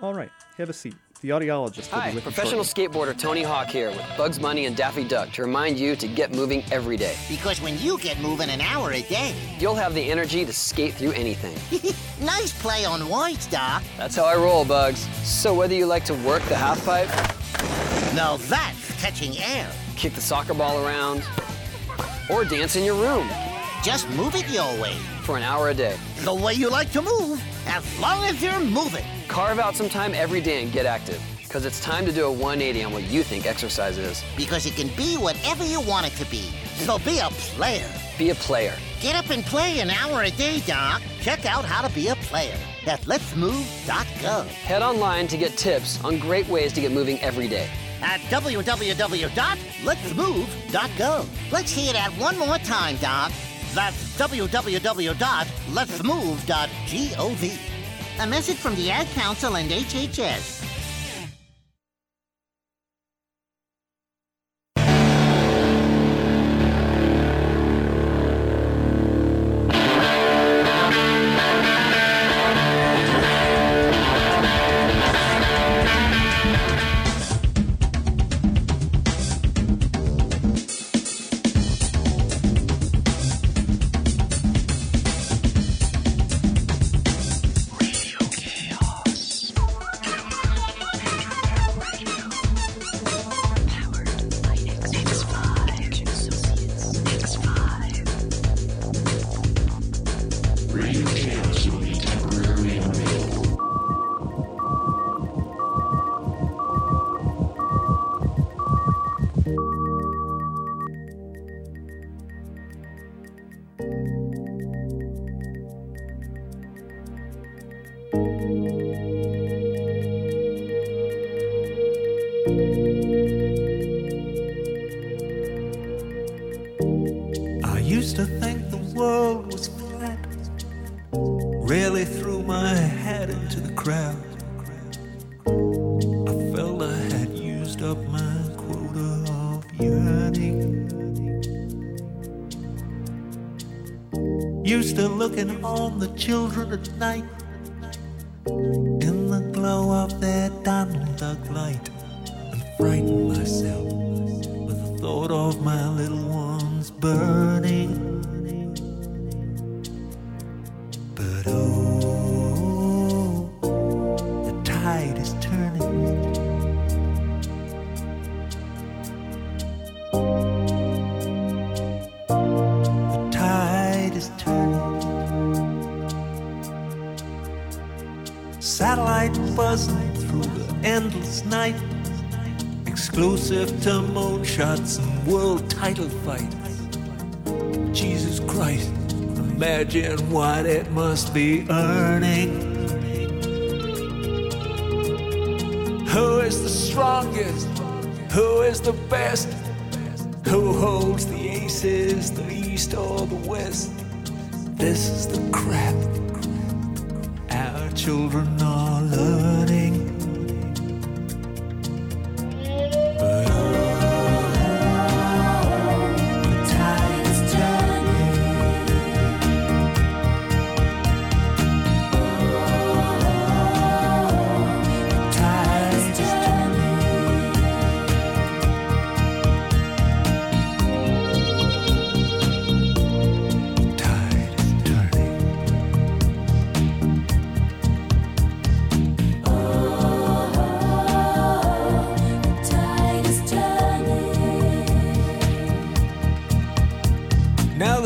All right, have a seat. The audiologist will Hi, be with professional you shortly. skateboarder Tony Hawk here with Bugs Bunny and Daffy Duck to remind you to get moving every day. Because when you get moving an hour a day, You'll have the energy to skate through anything. nice play on words, Doc. That's how I roll, Bugs. So whether you like to work the half pipe, Now that's catching air. kick the soccer ball around, or dance in your room Just move it your way. for an hour a day. The way you like to move, as long as you're moving. Carve out some time every day and get active. Because it's time to do a 180 on what you think exercise is. Because it can be whatever you want it to be. So be a player. Be a player. Get up and play an hour a day, Doc. Check out how to be a player at letsmove.gov. Head online to get tips on great ways to get moving every day. At www.letsmove.gov. Let's hear that one more time, Doc. That's www.letsmove.gov. A message from the Ad Council and HHS. Children at night imagine what it must be earning. Who is the strongest? Who is the best? Who holds the aces, the east or the west? This is the crap our children are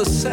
the satellite's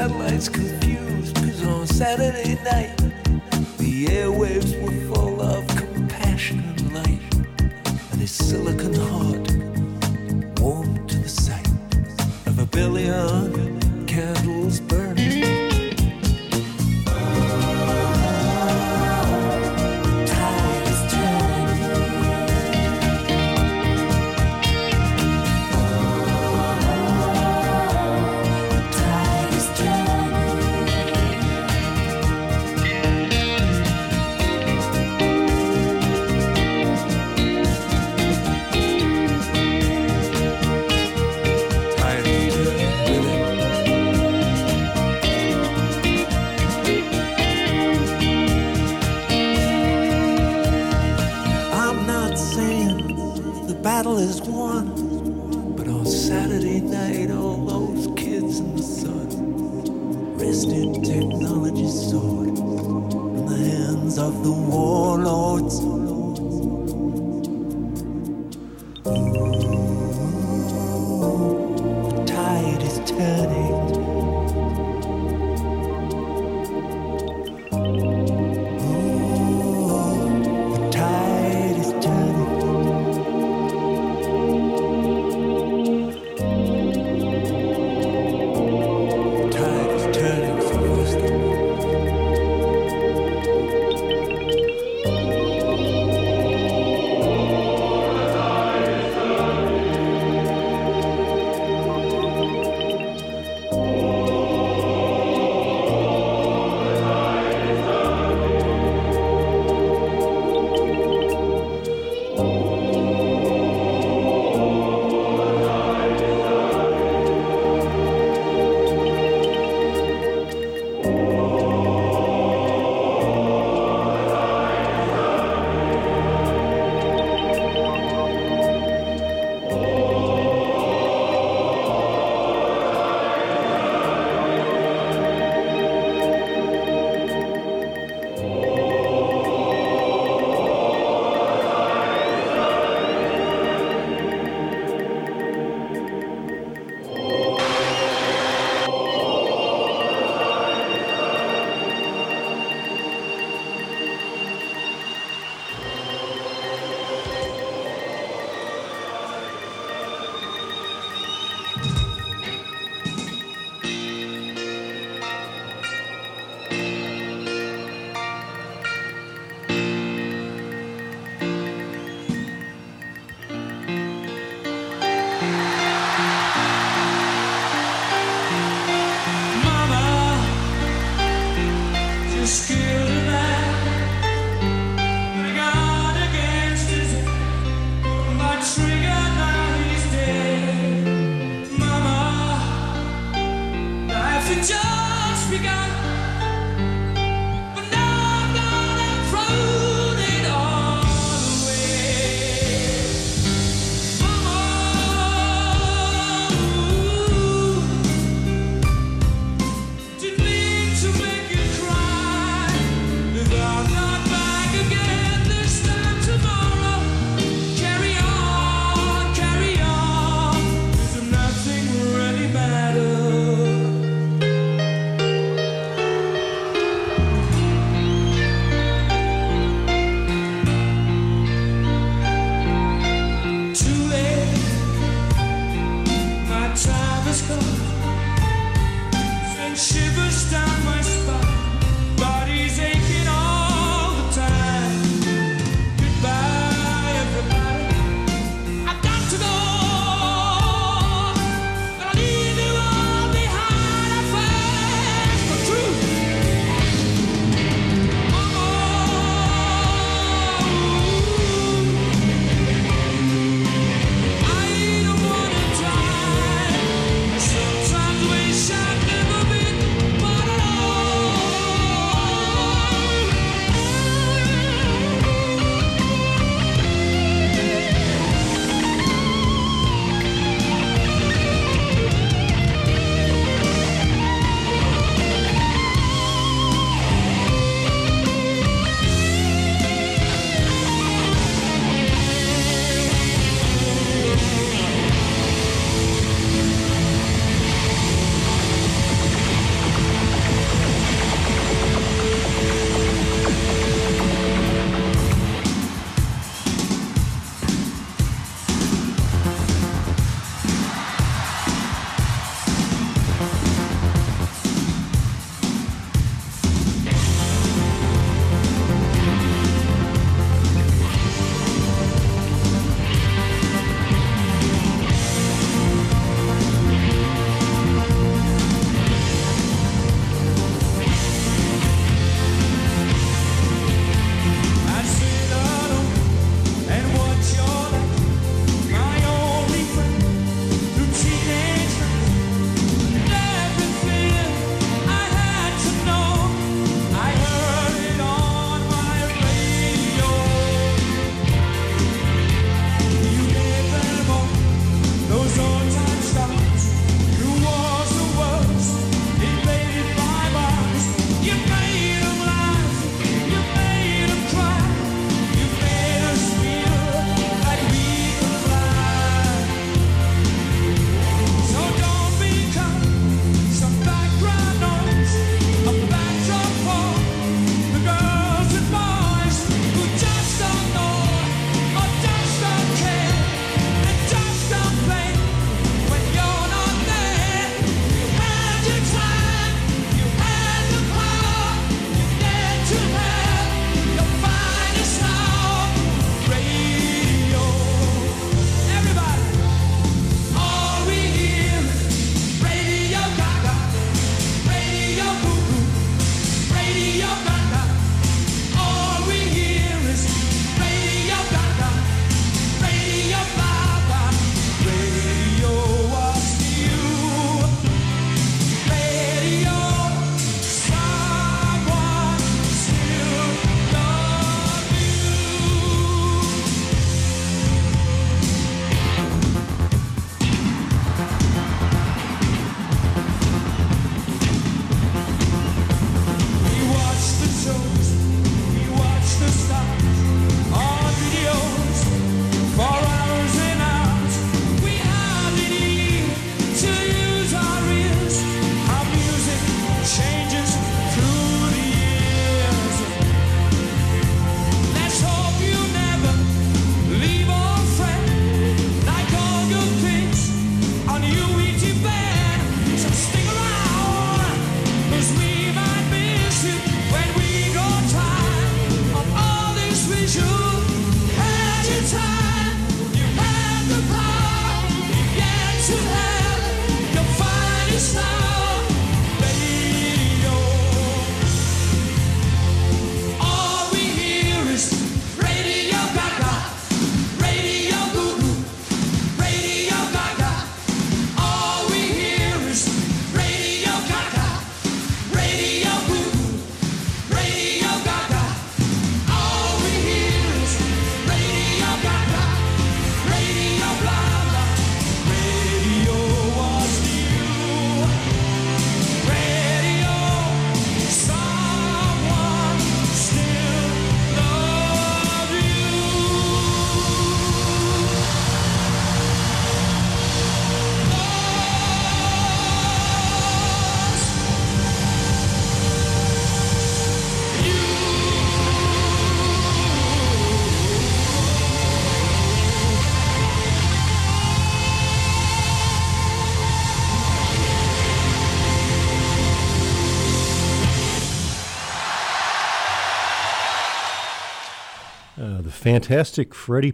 fantastic Freddie.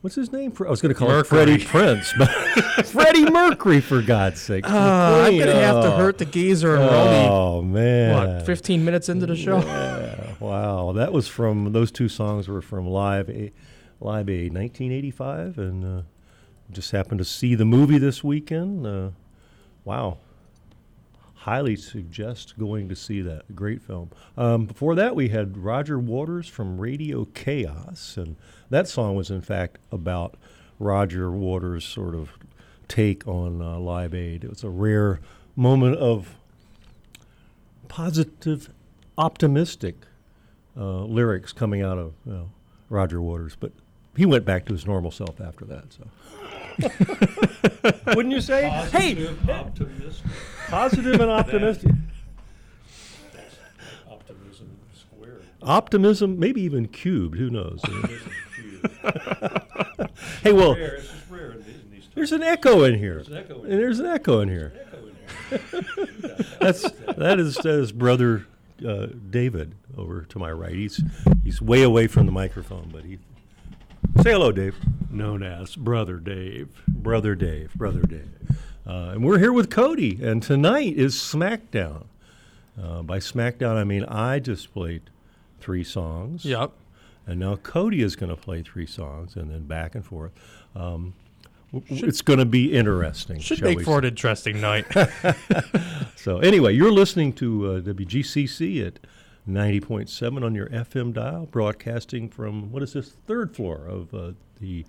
What's his name? I was going to call Mercury. it Freddie Prinze, but Freddie Mercury, for God's sake. Uh, I'm gonna have to hurt the geezer and Romy. Oh man! What? 15 minutes into the show. Yeah, wow, that was from those two songs were from Live Aid, Live Aid 1985, and uh, just happened to see the movie this weekend. Uh, wow, highly suggest going to see that. Great film. Um, before that, we had Roger Waters from Radio K.A.O.S., and that song was in fact about Roger Waters' sort of take on uh, Live Aid. It was a rare moment of positive, optimistic uh, lyrics coming out of you know, Roger Waters, but he went back to his normal self after that. So, wouldn't you say? hey, optimism. Positive and optimistic. Optimism squared. Optimism, maybe even cubed. Who knows? hey, well, Rare, it's just rare in these, in these there's an echo in here. There's an echo in And there's an echo in here. Echo in here. That's that is that is brother uh, David over to my right. He's he's way away from the microphone, but he say hello, Dave. Known as Brother Dave. Brother Dave, brother Dave, uh, and we're here with Cody. And tonight is SmackDown. Uh, by SmackDown, I mean I just played three songs. Yep. And now Cody is going to play three songs, and then back and forth. Um, w- it's going to be interesting. Should make for an interesting night. So anyway, you're listening to uh, WGCC at 90.7 on your FM dial, broadcasting from what is this third floor of uh, the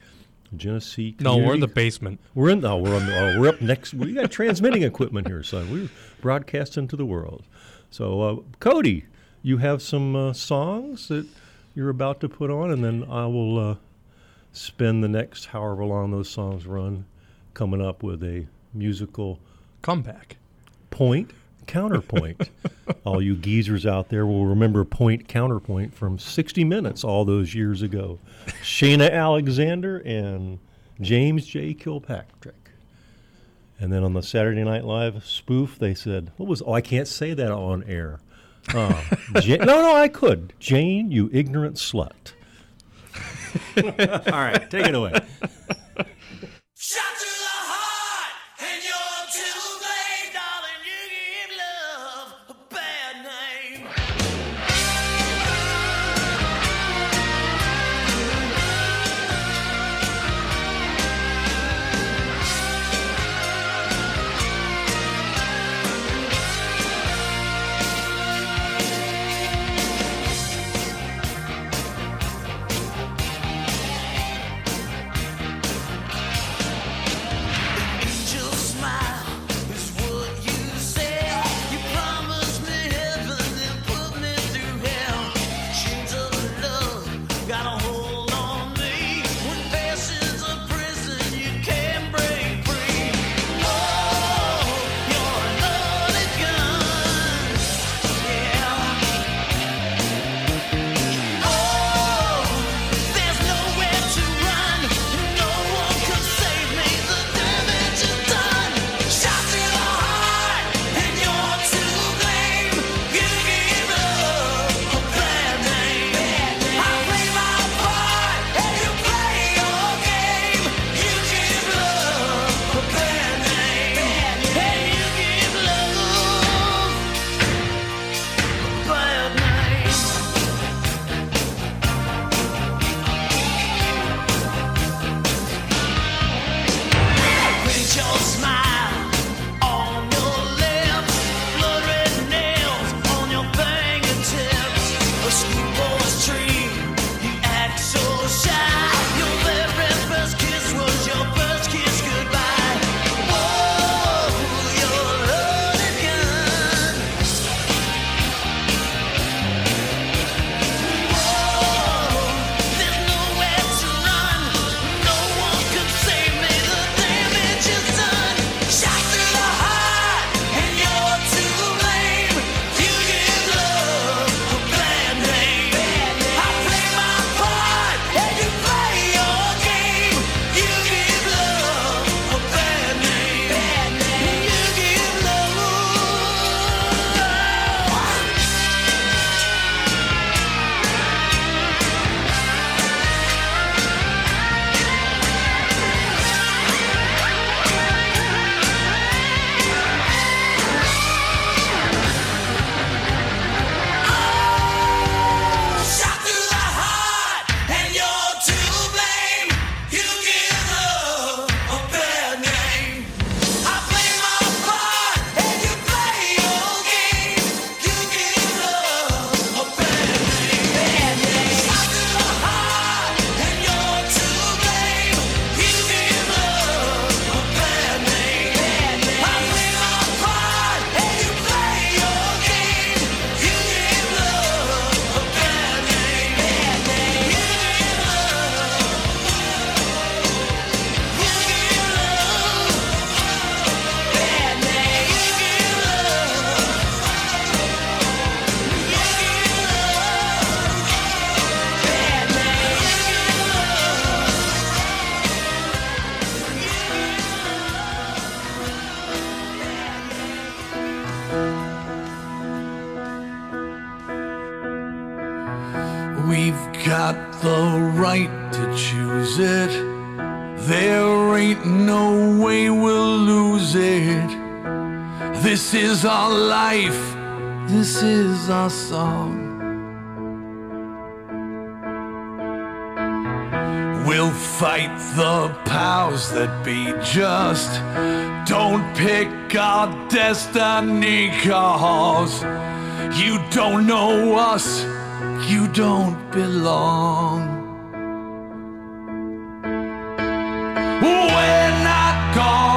Genesee. no, we're in the basement. We're in. Oh, we're on. The, oh, we're up next. We got transmitting equipment here, son. We're broadcasting to the world. So, uh, Cody, you have some uh, songs that you're about to put on, and then I will uh, spend the next however long those songs run, coming up with a musical Comeback. point counterpoint. all you geezers out there will remember point counterpoint from 60 Minutes all those years ago. Shana Alexander and James J. Kilpatrick. And then on the Saturday Night Live spoof, they said, "What was? Oh, I can't say that on air." Uh, ja- no, no, I could. Jane, you ignorant slut. all right, take it away. song. We'll fight the powers that be, just don't pick our destiny cause You don't know us, you don't belong. We're not gone.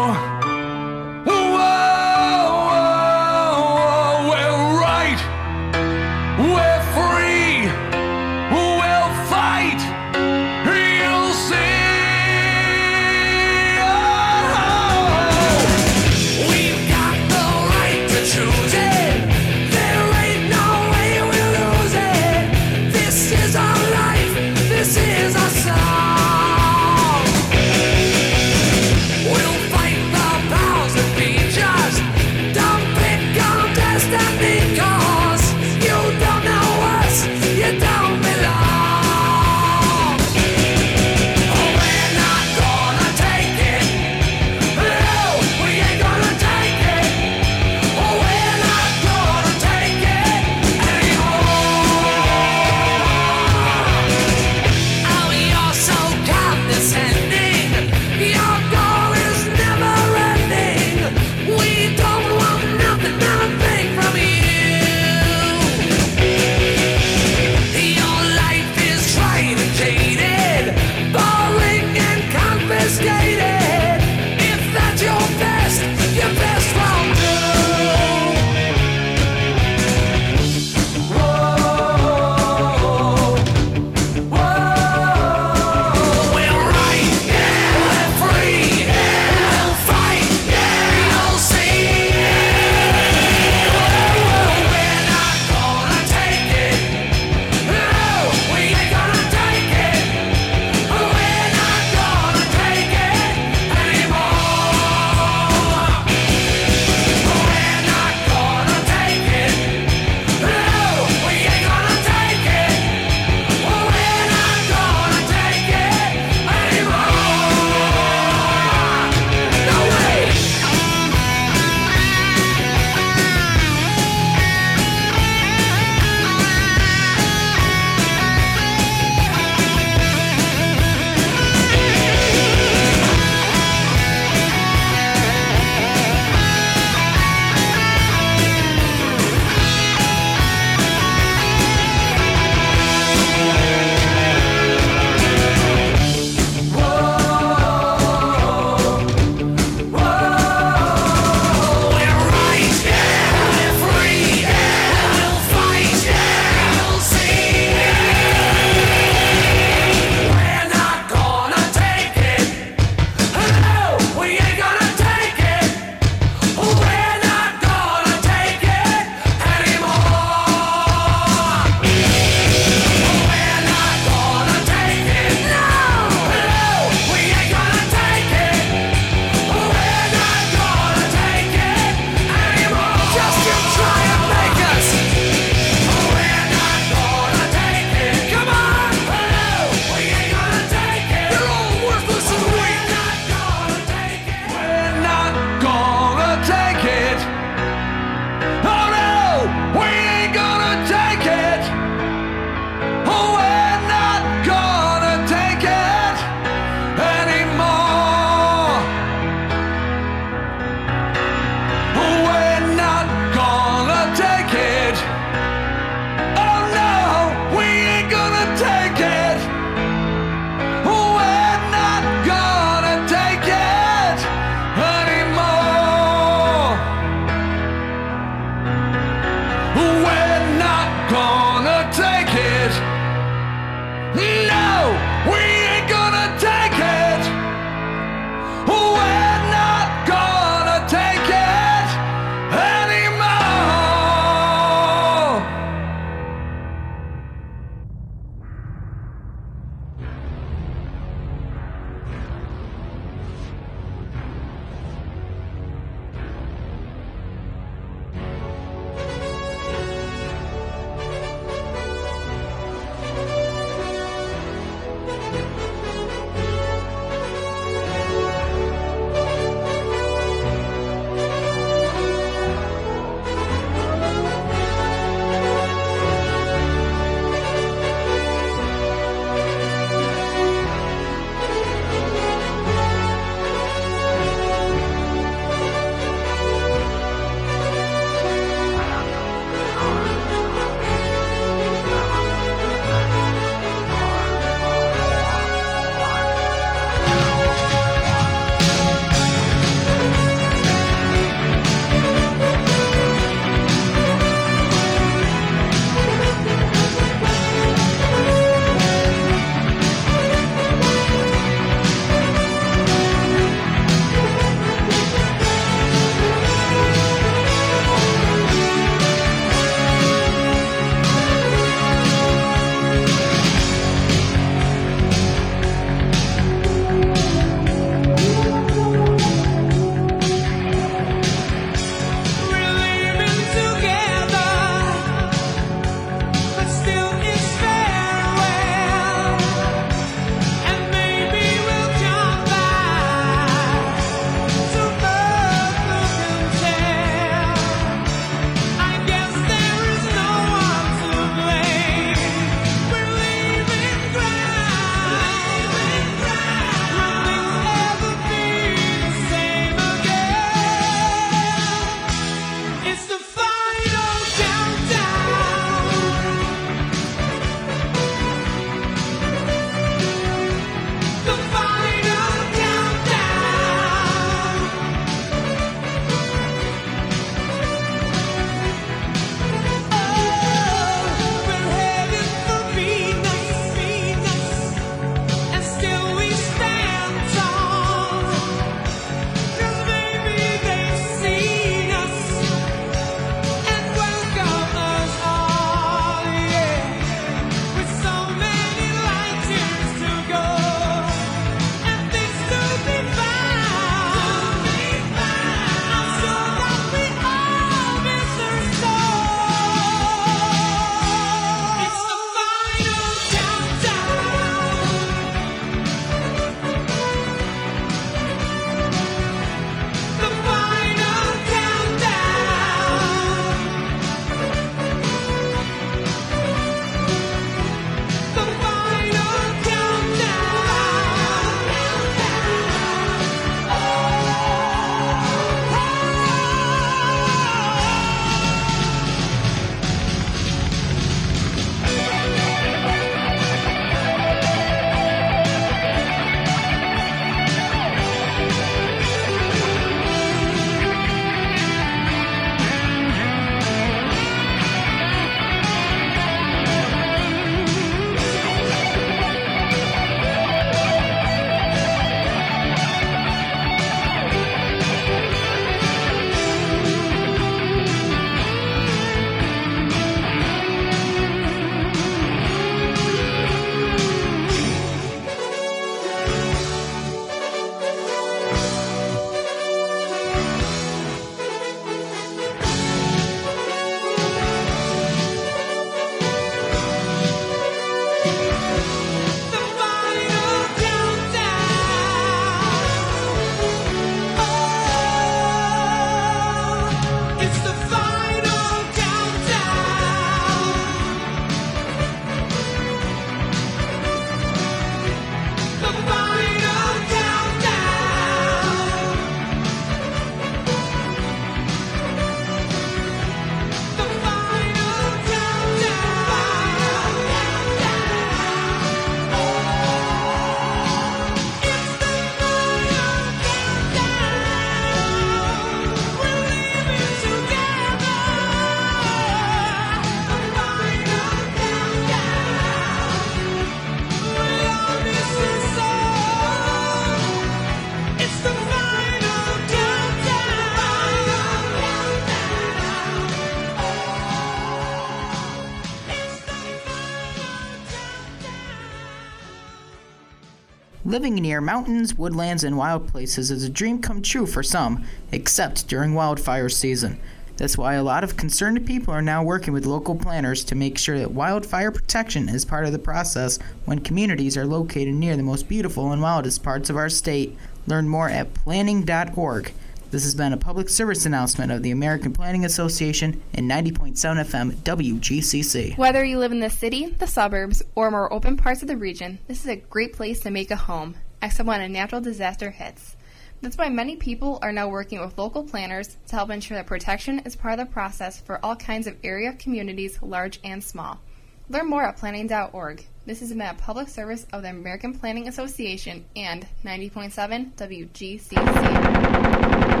Living near mountains, woodlands, and wild places is a dream come true for some, except during wildfire season. That's why a lot of concerned people are now working with local planners to make sure that wildfire protection is part of the process when communities are located near the most beautiful and wildest parts of our state. Learn more at planning.org. This has been a public service announcement of the American Planning Association and 90.7 FM WGCC. Whether you live in the city, the suburbs, or more open parts of the region, this is a great place to make a home, except when a natural disaster hits. That's why many people are now working with local planners to help ensure that protection is part of the process for all kinds of area communities, large and small. Learn more at planning.org. This has been a public service of the American Planning Association and 90.7 WGCC.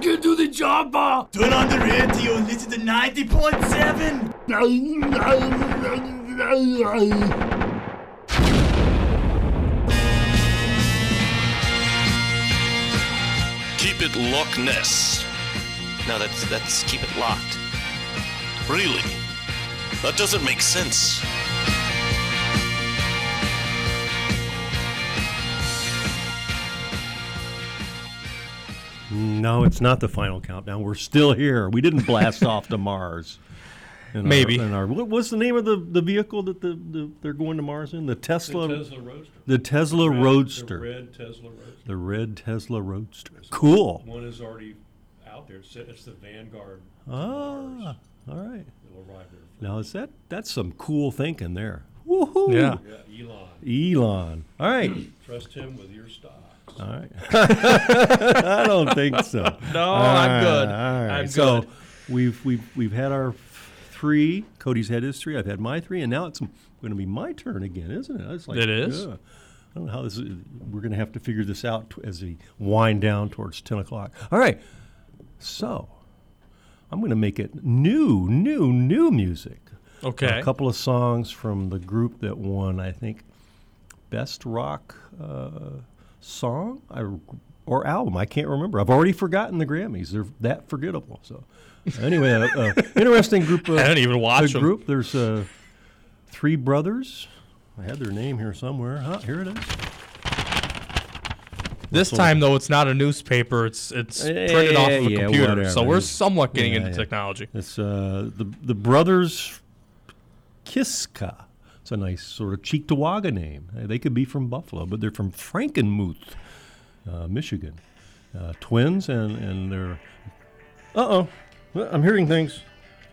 Get do the job, bar. Turn on the radio and listen to 90.7. Keep it Loch Ness. No, that's that's keep it locked. Really? That doesn't make sense. No, it's not the final countdown. We're still here. We didn't blast off to Mars. In our- Maybe. in our, what, what's the name of the, the vehicle that the, the they're going to Mars in? The Tesla. Tesla Roadster. The Tesla The red- the red Tesla Roadster. The red Tesla Roadster. Cool. One is already out there. It's, it's the Vanguard. Ah, all right. It'll arrive there. Now is that that's some cool thinking there. Woohoo! Yeah. Yeah, Elon. Elon. All right. Trust him with your stocks. All right. I don't think so. No, I'm good. All right. I'm so good. we've we've we've had our three. Cody's had his three. I've had my three, and now it's going to be my turn again, isn't it? It's like, It is? yeah. I don't know how this is. We're going to have to figure this out as we wind down towards ten o'clock. All right. So I'm going to make it new, new, new music. Okay. A couple of songs from the group that won, I think, best rock uh, song or album. I can't remember. I've already forgotten the Grammys. They're that forgettable. So anyway, uh, uh, interesting group. Of, I don't even watch the 'em. group. There's uh, three brothers. I had their name here somewhere. Huh, here it is. This time though, it's not a newspaper. It's it's printed off of a Yeah, computer. whatever. So we're somewhat getting yeah, into yeah. technology. It's uh, the the brothers Kiszka. It's a nice sort of Cheektowaga name. Uh, They could be from Buffalo, but they're from Frankenmuth, uh, Michigan. Uh, twins, and and they're. Uh oh, I'm hearing things.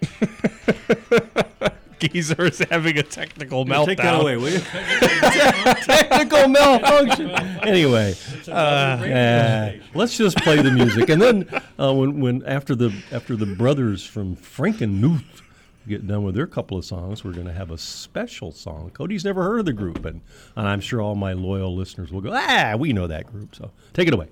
Geezer is having a technical Yeah, meltdown. take that away, will you? Technical malfunction. Anyway, uh, uh, let's just play the music, and then uh, when when after the after the brothers from Frankenmuth get done with their couple of songs, we're going to have a special song. Cody's never heard of the group, and, and I'm sure all my loyal listeners will go, ah, we know that group. So take it away.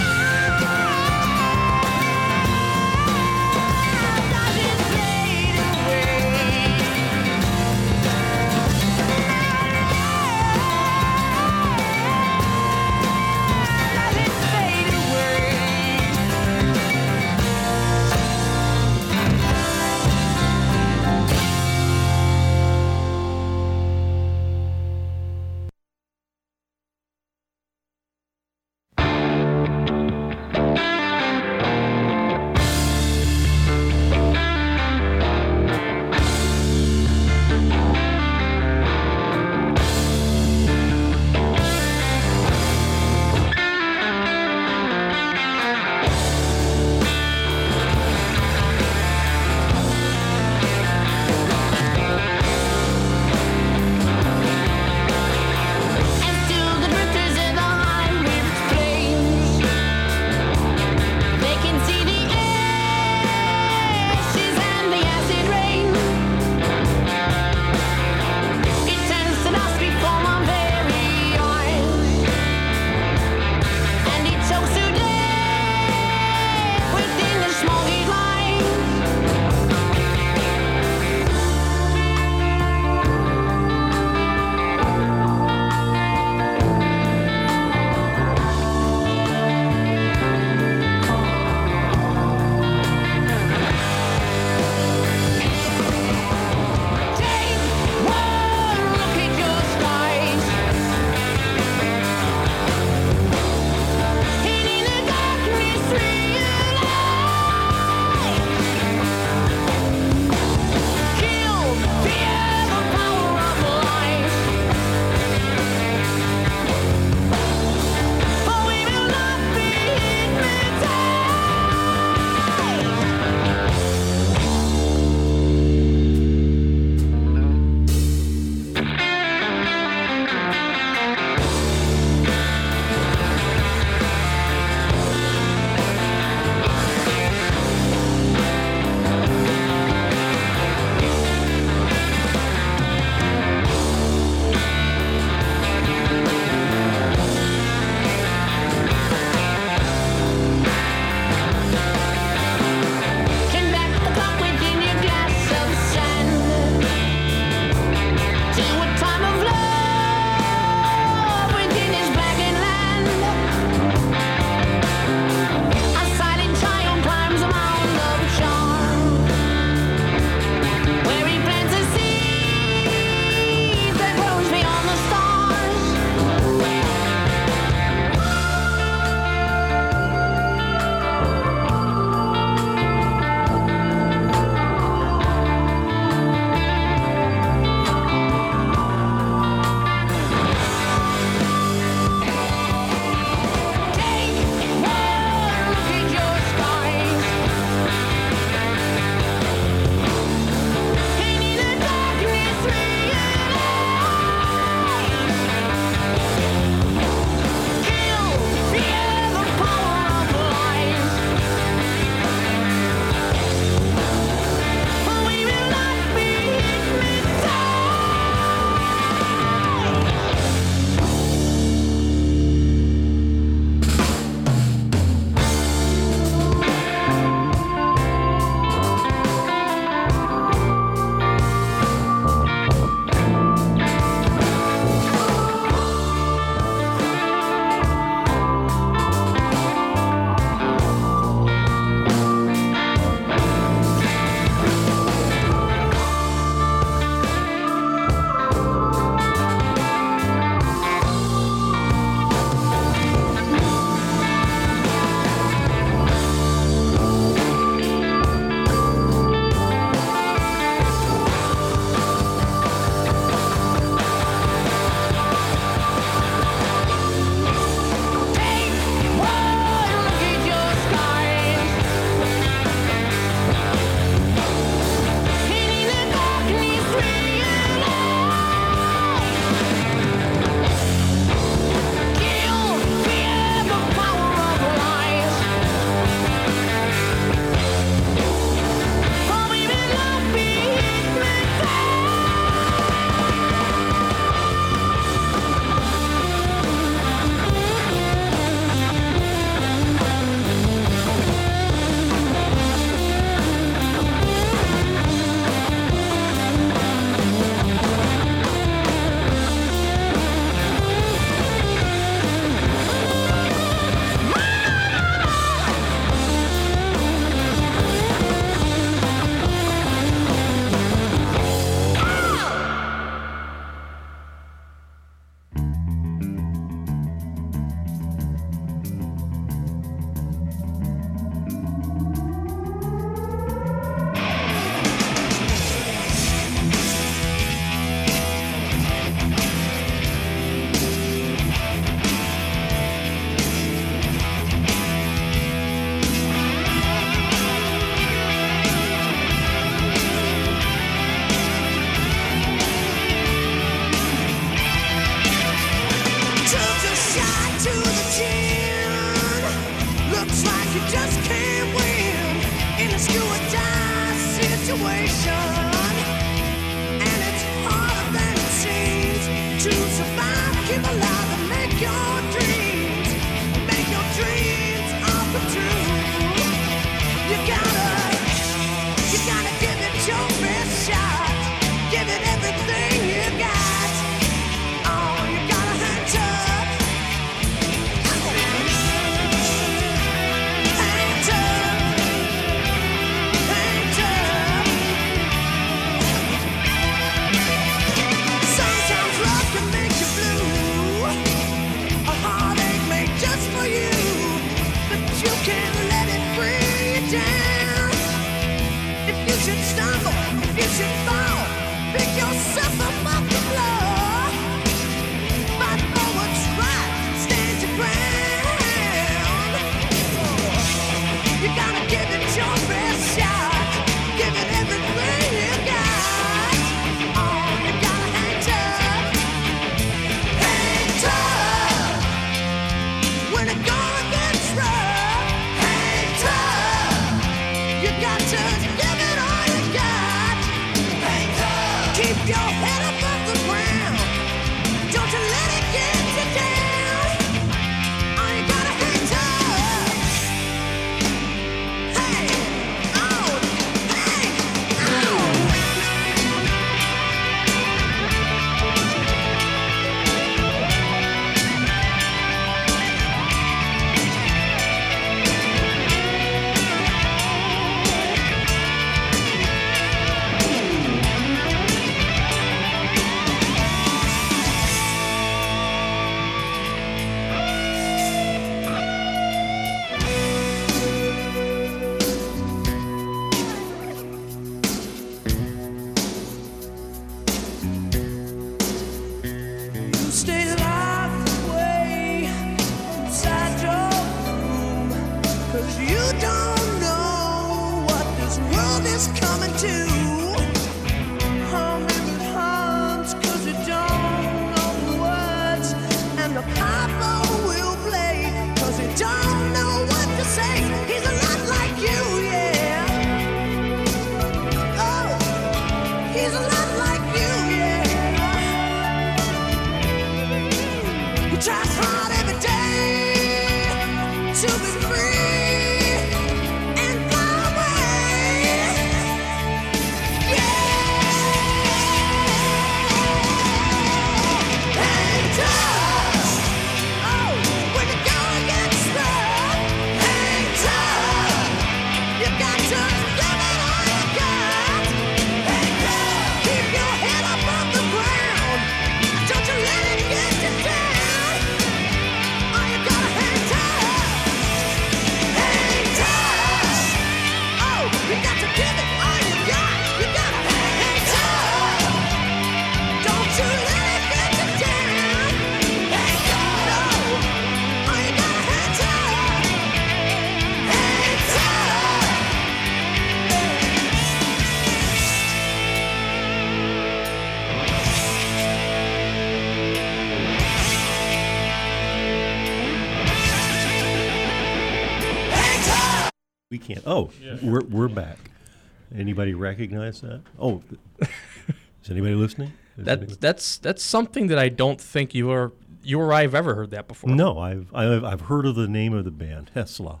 Anybody recognize that? Oh, is anybody listening? Is anybody- that's that's something that I don't think you or you or I have ever heard that before. No, I've, I've I've heard of the name of the band Tesla,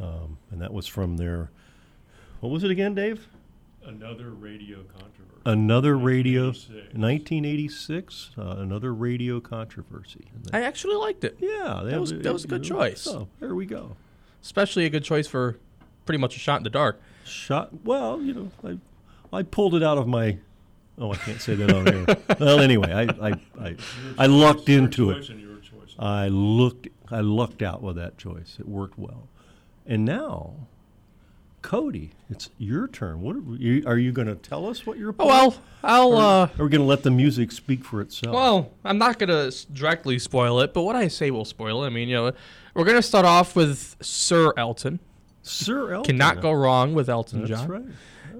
um, and that was from their. What was it again, Dave? Another radio controversy. Another radio, 1986. 1986. Uh, another radio controversy. And I actually liked it. Yeah, that was that was a good choice. So there we go. Especially a good choice for pretty much a shot in the dark. Shot. Well, you know, I I pulled it out of my. Oh, I can't say that on air. well, anyway, I I I, I lucked into it. and your choice. I looked. I lucked out with that choice. It worked well. And now, Cody, it's your turn. What are you, are you going to tell us what you're? Oh, well, I'll, uh, Are we going to let the music speak for itself? Well, I'm not gonna directly spoil it, but what I say will spoil it. I mean, you know, we're gonna start off with Sir Elton. Sir Elton. Cannot go wrong with Elton That's John. Right.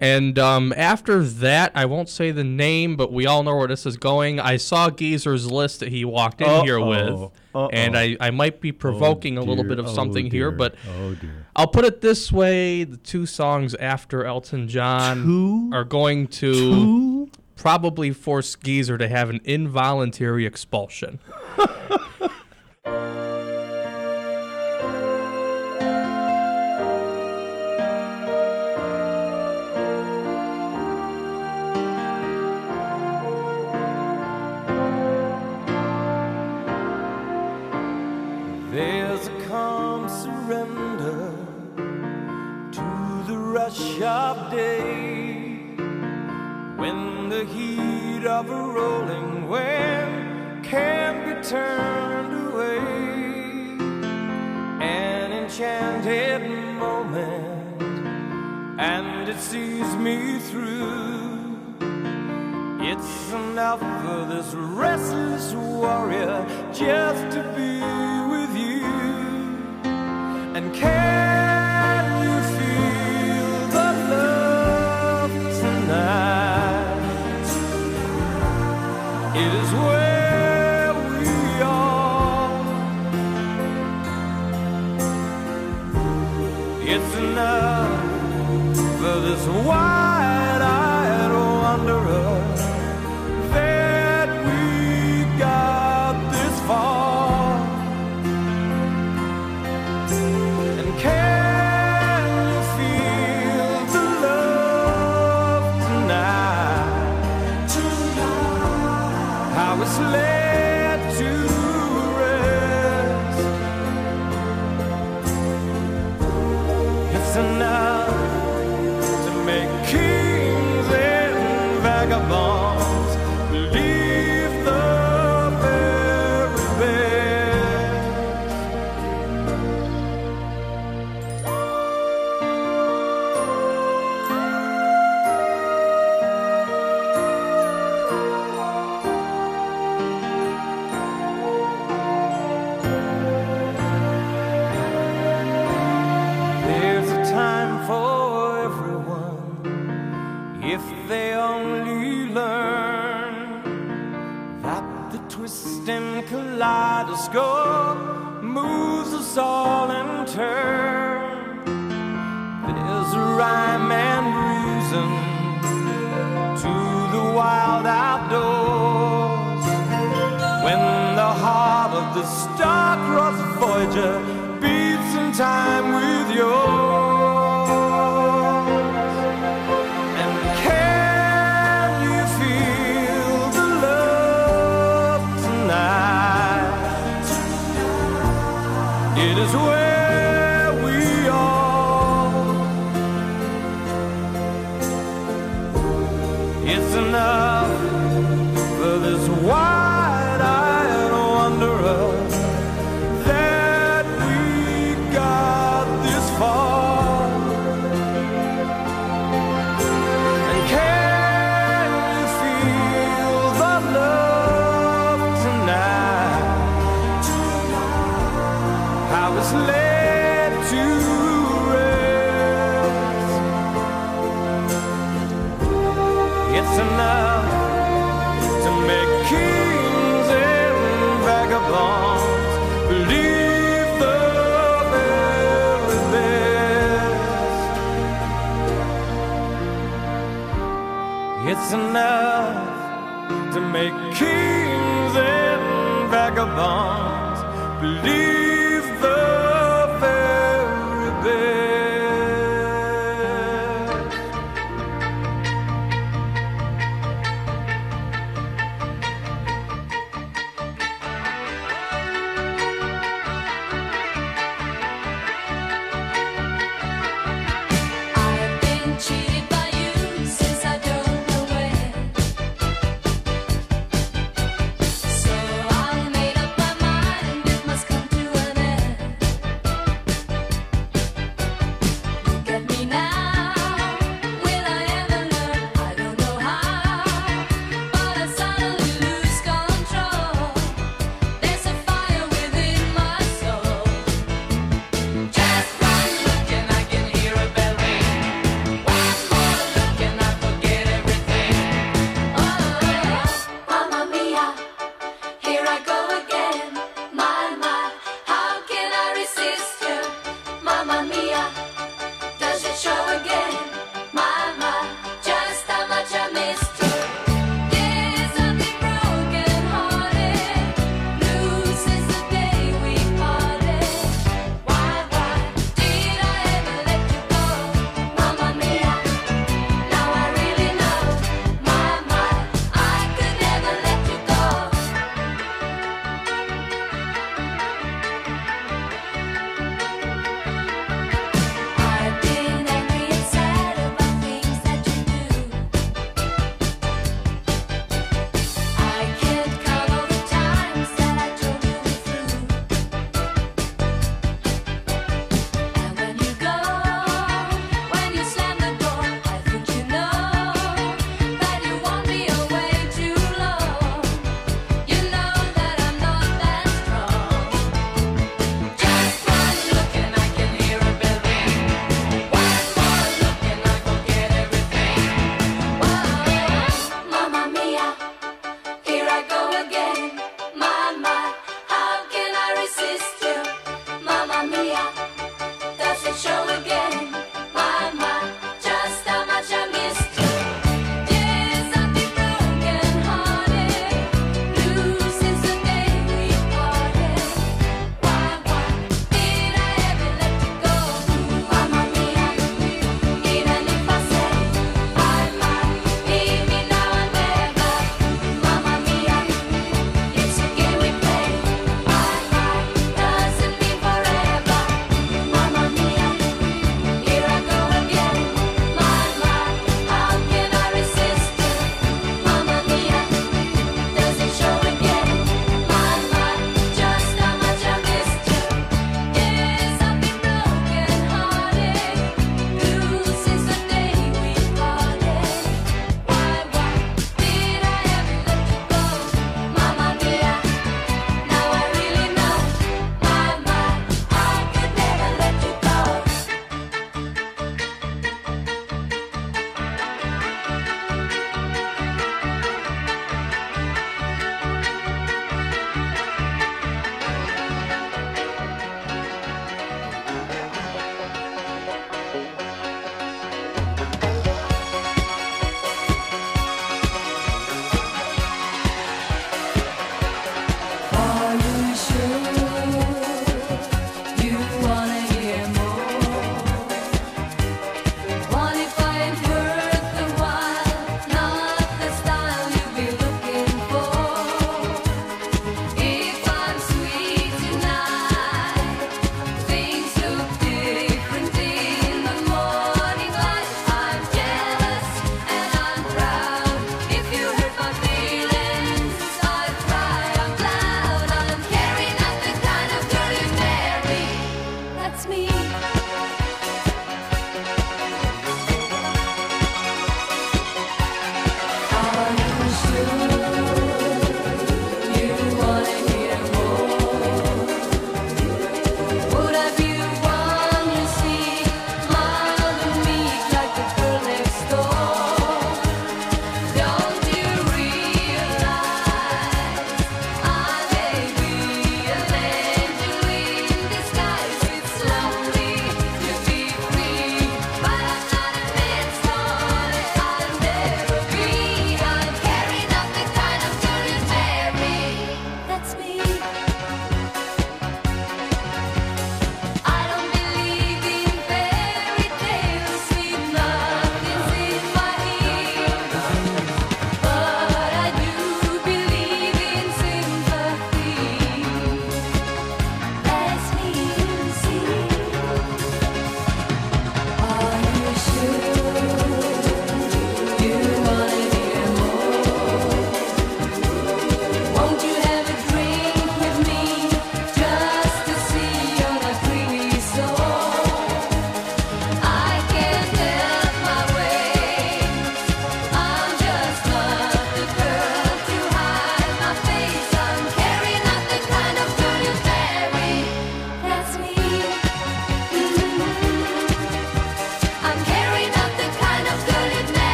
And um, after that, I won't say the name, but we all know where this is going. I saw Geezer's list that he walked in Uh-oh. here with, Uh-oh. and I, I might be provoking oh, a little oh bit of something oh, here, but oh, I'll put it this way: the two songs after Elton John two? are going to two? probably force Geezer to have an involuntary expulsion. day when the heat of a rolling wave can be turned away. An enchanted moment, and it sees me through. It's enough for this restless warrior just to be with you and care.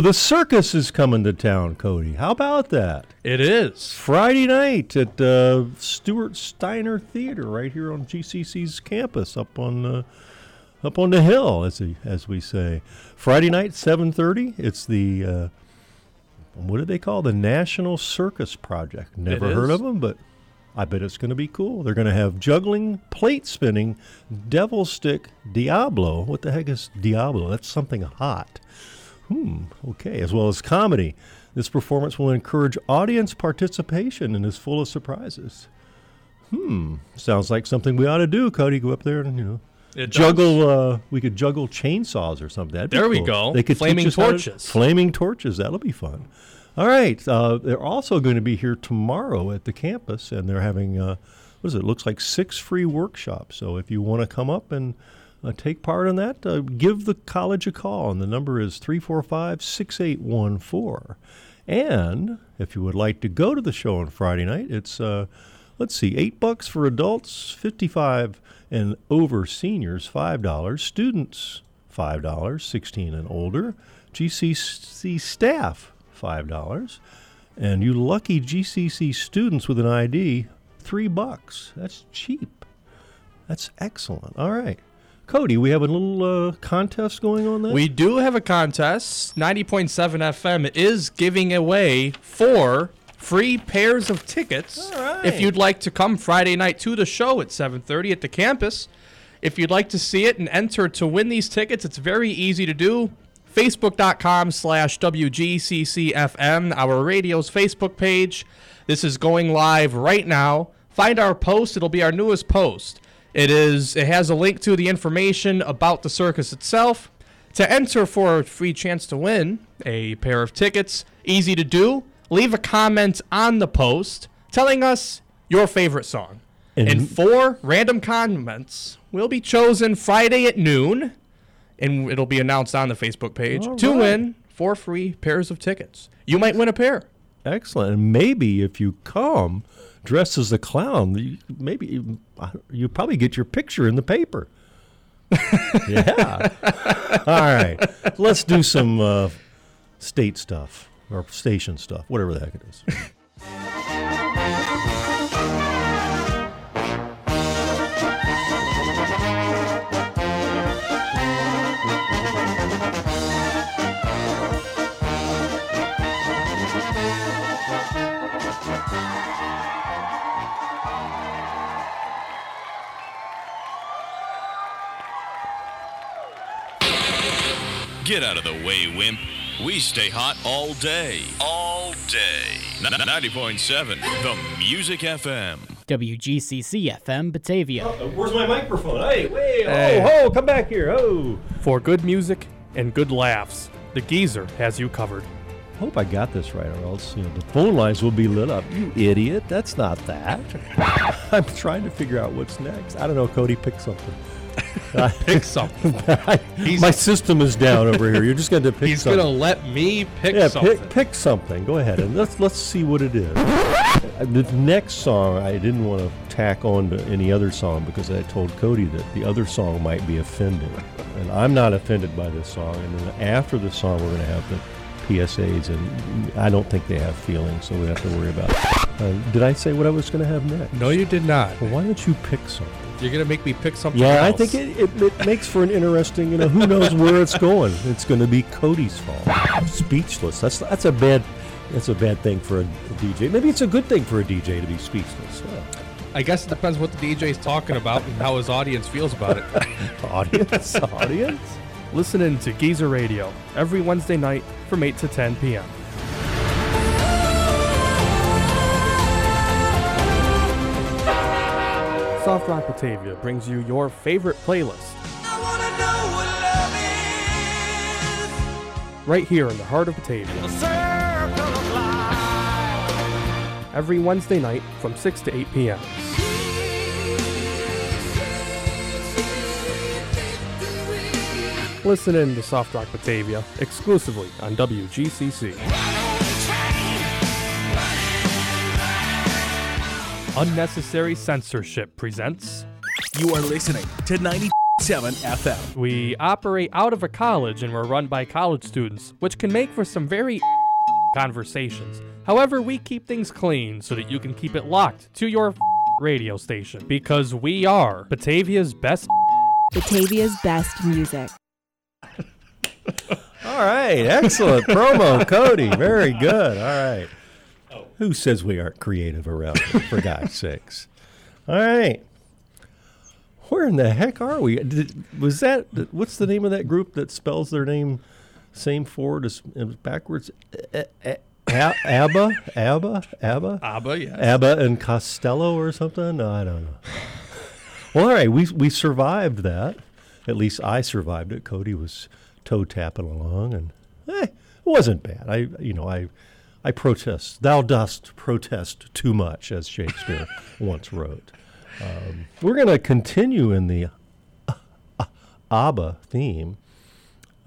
The circus is coming to town, Cody. How about that? It is. Friday night at uh, Stuart Steiner Theater right here on GCC's campus up on uh, up on the hill, as, he, as we say. Friday night, 7.30. It's the, uh, what do they call the National Circus Project? Never heard of them, but I bet it's going to be cool. They're going to have juggling, plate spinning, devil stick, Diablo. What the heck is Diablo? That's something hot. Hmm, okay, as well as comedy. This performance will encourage audience participation and is full of surprises. Hmm, sounds like something we ought to do, Cody. Go up there and, you know, It juggle. Uh, we could juggle chainsaws or something. That'd be There we cool. go. They could Flaming how to- torches. flaming torches. That'll be fun. All right. Uh, they're also going to be here tomorrow at the campus, and they're having uh, what is it? Looks like six free workshops. So if you want to come up and uh, take part in that, uh, give the college a call, and the number is 345 6814. And if you would like to go to the show on Friday night, it's uh, let's see, eight bucks for adults, fifty-five and over seniors, five dollars. Students, five dollars, sixteen and older. GCC staff, five dollars, and you lucky GCC students with an ID, three bucks. That's cheap. That's excellent. All right. Cody, we have a little uh, contest going on there. We do have a contest. 90.7 FM is giving away four free pairs of tickets. If you'd like to come Friday night to the show at 7:30 at the campus, if you'd like to see it and enter to win these tickets, it's very easy to do. Facebook.com slash WGCCFM, our radio's Facebook page. This is going live right now. Find our post, it'll be our newest post. It is it has a link to the information about the circus itself. To enter for a free chance to win a pair of tickets, easy to do. Leave a comment on the post telling us your favorite song. And- And four random comments will be chosen Friday at noon, and it'll be announced on the Facebook page All to right. win four free pairs of tickets. You might win a pair. Excellent. And maybe if you come dressed as a clown, you, maybe you, you probably get your picture in the paper. yeah. All right. Let's do some uh, state stuff or station stuff, whatever the heck it is. Get out of the way, wimp. We stay hot all day. All day. 90.7, The Music FM. WGCC FM Batavia. Uh, where's my microphone? Hey, wait, Hey. oh, oh, come back here. Oh. For good music and good laughs, the geezer has you covered. Hope I got this right, or else you know the phone lines will be lit up. You idiot! That's not that. I'm trying to figure out what's next. I don't know, Cody. Pick something. Pick something. my system is down over here. You're just going to pick something. He's something. gonna let me pick yeah, something. pick pick something. Go ahead and let's let's see what it is. The next song I didn't want to tack on to any other song because I told Cody that the other song might be offending, and I'm not offended by this song. And then after the song, we're going to have the PSAs, and I don't think they have feelings, so we have to worry about. It. Uh, did I say what I was going to have next? No, you did not. Well, why don't you pick something? You're gonna make me pick something. Yeah, I think it, it, it makes for an interesting, you know, who knows where it's going. It's going to be Cody's fault. Speechless. That's that's a bad that's a bad thing for a, a DJ. Maybe it's a good thing for a DJ to be speechless. Yeah. I guess it depends what the DJ is talking about and how his audience feels about it. audience, audience. Listen in to Geezer Radio every Wednesday night from 8 to 10 p.m. Soft Rock Batavia brings you your favorite playlist. Right here in the heart of Batavia. Every Wednesday night from 6 to 8 p.m. Listen in to Soft Rock Batavia exclusively on WGCC. Unnecessary Censorship presents You are listening to 97 FM. We operate out of a college and we're run by college students, which can make for some very conversations. However, we keep things clean so that you can keep it locked to your radio station because we are Batavia's best Batavia's best music. All right, excellent promo, Cody. Very good. All right. Who says we aren't creative around here, for God's sakes? All right. Where in the heck are we? Did, was that what's the name of that group that spells their name same forward as, as backwards? A- Abba, Abba, Abba, Abba, yes. Abba and Costello or something. No, I don't know. Well, all right, we we survived that. At least I survived it. Cody was toe tapping along, and eh, it wasn't bad. I, you know, I, I protest. Thou dost protest too much, as Shakespeare once wrote. Um, we're going to continue in the uh, uh, ABBA theme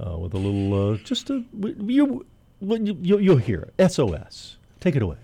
uh, with a little, uh, just a you, you, you you'll hear it. SOS. Take it away.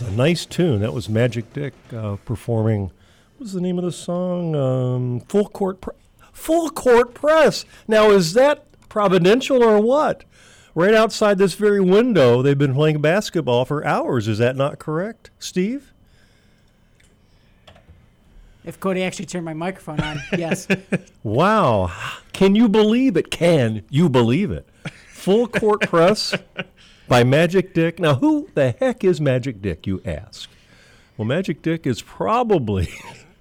Was a nice tune. That was Magic Dick uh, performing. What was the name of the song? Um, Full Court Pre- Full Court Press. Now, is that providential or what? Right outside this very window, they've been playing basketball for hours. Is that not correct, Steve? If Cody actually turned my microphone on, yes. Wow. Can you believe it? Can you believe it? Full Court Press by Magic Dick. Now, who the heck is Magic Dick, you ask? Well, Magic Dick is probably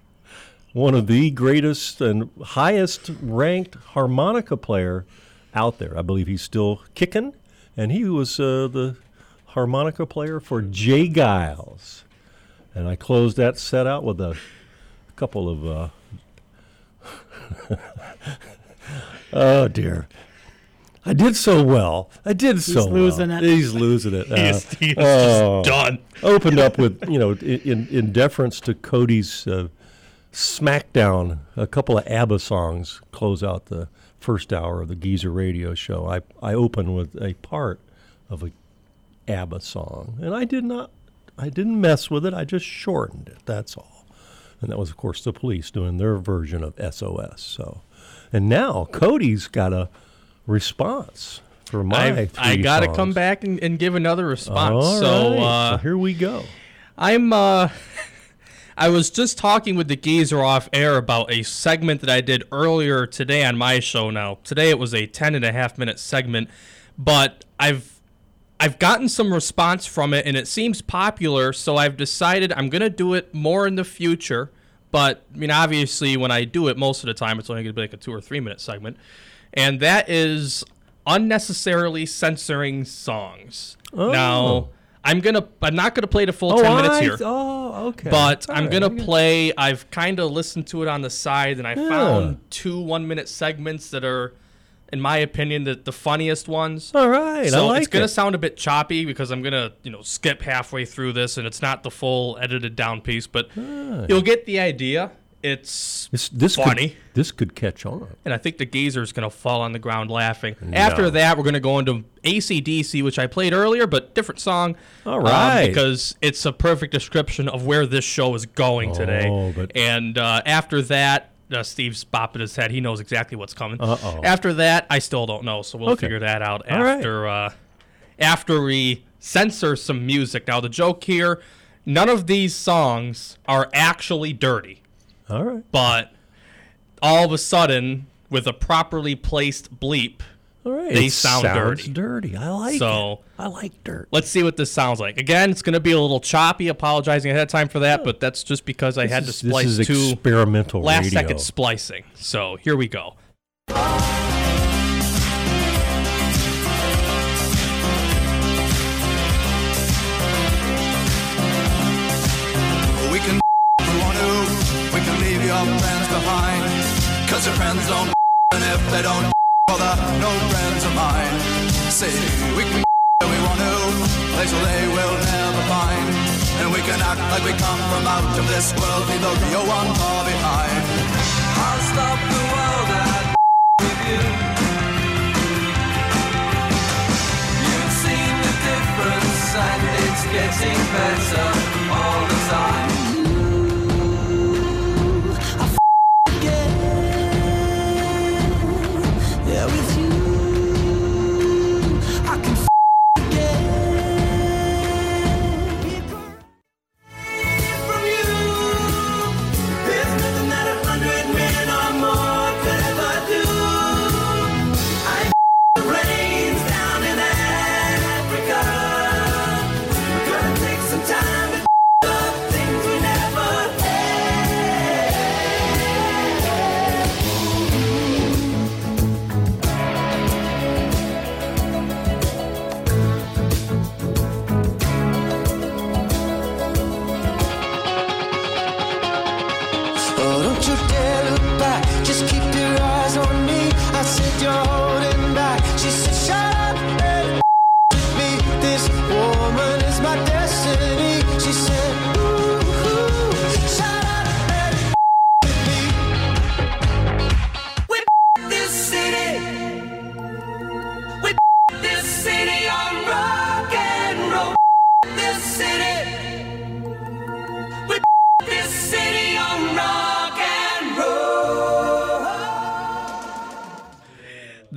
one of the greatest and highest ranked harmonica player out there. I believe he's still kicking, and he was uh, the harmonica player for J. Geils. And I closed that set out with a couple of. Uh, oh dear. I did so well. I did so well. losing it. He's losing it. He is- he is just done. Opened up with you know in, in, in deference to Cody's uh, SmackDown. A couple of ABBA songs close out the first hour of the Geezer Radio Show. I I open with a part of a ABBA song, and I did not. I didn't mess with it. I just shortened it. That's all. And that was, of course, the police doing their version of SOS. So, and now Cody's got a response for my. I gotta songs. come back and, and give another response. All so, right. uh, So here we go. I'm uh I was just talking with the geezer off air about a segment that I did earlier today on my show now. Today it was a 10 and a half minute segment, but I've I've gotten some response from it and it seems popular, so I've decided I'm going to do it more in the future. But I mean obviously when I do it most of the time it's only going to be like a 2 or 3 minute segment. And that is unnecessarily censoring songs. Oh. Now, I'm gonna. I'm not gonna play the full Oh, ten minutes I- here. oh, okay. But All I'm right, gonna okay. play. I've kind of listened to it on the side, and I Yeah. found two one-minute segments that are, in my opinion, the the funniest ones. All right, I So like it's gonna it. sound a bit choppy because I'm gonna, you know, skip halfway through this, and it's not the full edited down piece, but you'll get the idea. It's This this funny. could this could catch on. And I think the geezer is going to fall on the ground laughing. No. After that, we're going to go into ACDC, which I played earlier, but different song. All right. um, because it's a perfect description of where this show is going today. Oh, but- And uh, after that, uh, Steve's bopping his head. He knows exactly what's coming. Uh-oh. After that, I still don't know, so we'll Okay. figure that out All right. after uh, after we censor some music. Now, the joke here: none of these songs are actually dirty. All right. But all of a sudden, with a properly placed bleep, All right. they It sound sounds dirty. dirty. I like so, it. I like dirt. Let's see what this sounds like. Again, it's going to be a little choppy. Apologizing ahead of time for that, but that's just because I This had to is- this splice is two experimental last radio. second splicing. So here we go. Cause your friends don't and if they don't they're no friends of mine. See, we can if we want to. Place where they will never find. And we can act like we come from out of this world, leave the real one far behind. I'll stop the world and with you. You've seen the difference and it's getting better all the time.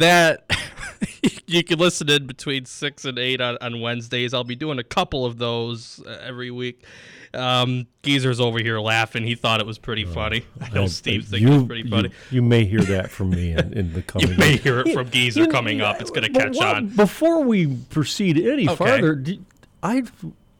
That you can listen in between six and eight on, on Wednesdays. I'll be doing a couple of those uh, every week. Um, Geezer's over here laughing. He thought it was pretty funny. I know I- Steve you, thinks it's pretty funny. You, you may hear that from me in, in the coming. You may hear it from Geezer coming up. It's going to catch what- on. Before we proceed any Okay. farther, I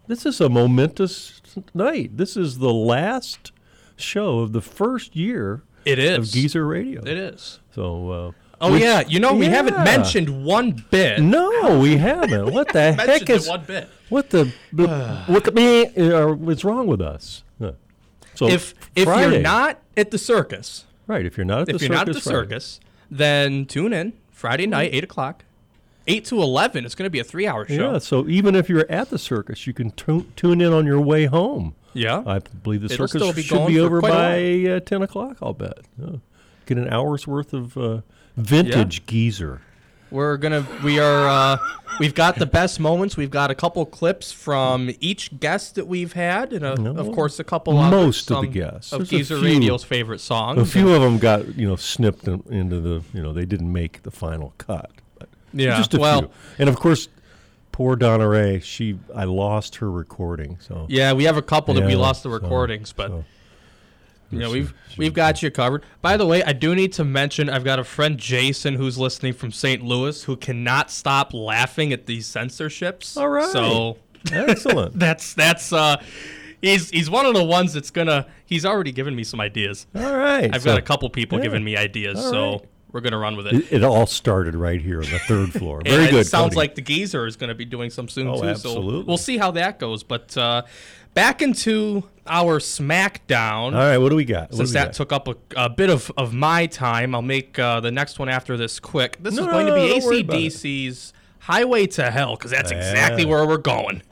this is a momentous night. This is the last show of the first year. It of. Geezer Radio. It is. So. Uh, Oh which- yeah, you know we haven't mentioned one bit. No, we haven't. What the heck is Mentioned one bit. What the, look at me? uh, what's wrong with us? So if if Friday. you're not at the circus, right, if you're not at if the you're not at the circus Friday. circus, then tune in Friday night, eight o'clock, eight to eleven. It's going to be a three-hour show. Yeah, so even if you're at the circus, you can tu- tune in on your way home. Yeah. I believe the It'll circus be should be over by uh, 10 o'clock, I'll bet. Yeah. Get an hour's worth of uh, vintage geezer. We're gonna we are uh, we've got the best moments. We've got a couple clips from each guest that we've had, and a, of course a couple of Most of the guests. of Geezer few- Radio's favorite songs. A few of them got, you know, snipped in- into the, you know, they didn't make the final cut. But Yeah, Just a well- few. And of course, poor Donna Ray, she, I lost her recording. So Yeah, we have a couple that we lost the so- recordings, but so. You know we've we've got you covered. By the way, I do need to mention I've got a friend Jason who's listening from St. Louis who cannot stop laughing at these censorships. All right. so Excellent. that's that's uh. He's, he's one of the ones that's gonna. He's already given me some ideas. All right, I've so- got a couple people yeah. giving me ideas, so we're gonna run with it. It, it all started right here on the third floor. Very good. It sounds Cody. like the geezer is going to be doing some soon Oh, too. absolutely. So we'll see how that goes. But uh, back into our SmackDown. All right, what do we got? What Since we that got? took up a, a bit of, of my time, I'll make uh, the next one after this quick. This No, is going to be don't worry about it. ACDC's Highway to Hell because that's exactly where we're going.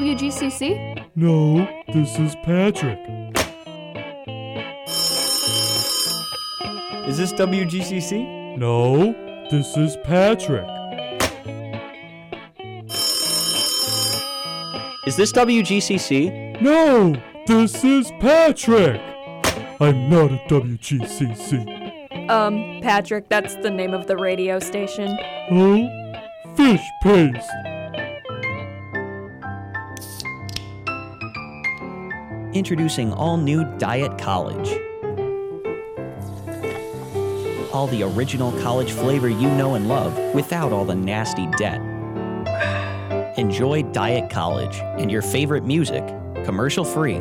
WGCC? No, this is Patrick. Is this WGCC? No, this is Patrick. Is this WGCC? No, this is Patrick. I'm not a WGCC. Um, Patrick, that's the name of the radio station. Oh, fish paste. Introducing all new Diet College. All the original college flavor you know and love without all the nasty debt. Enjoy Diet College and your favorite music, commercial free.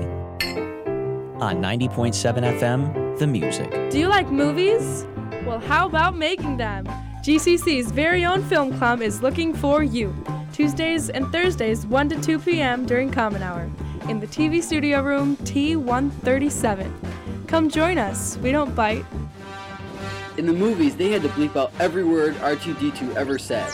On 90.7 FM, The Music. Do you like movies? Well, how about making them? GCC's very own film club is looking for you. Tuesdays and Thursdays, 1 to 2 p.m. during Common Hour, in the TV studio room T137. Come join us. We don't bite. In the movies, they had to bleep out every word R2D2 ever said.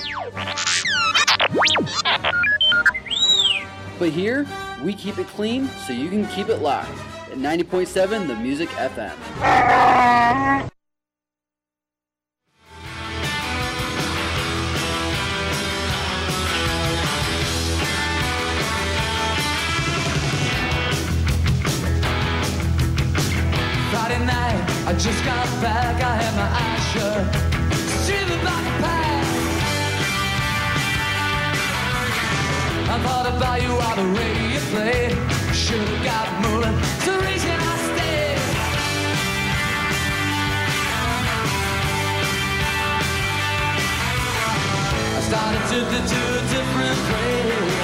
But here, we keep it clean so you can keep it locked. At 90.7 The Music FM. Just got back, I had my eyes shut. Streaming by the pack. I thought about you while the radio played. Should've got moving, the reason I stayed. I started to to a different place.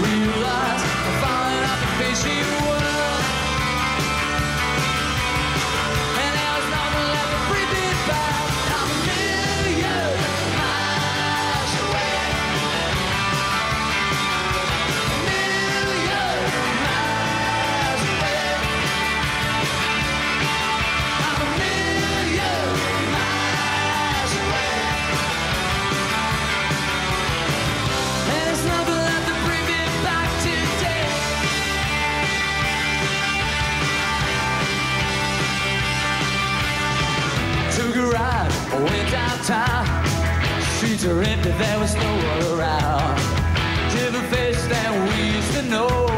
Realize I'm falling out the face of your are empty, there was no one around. Different faces than we used to know.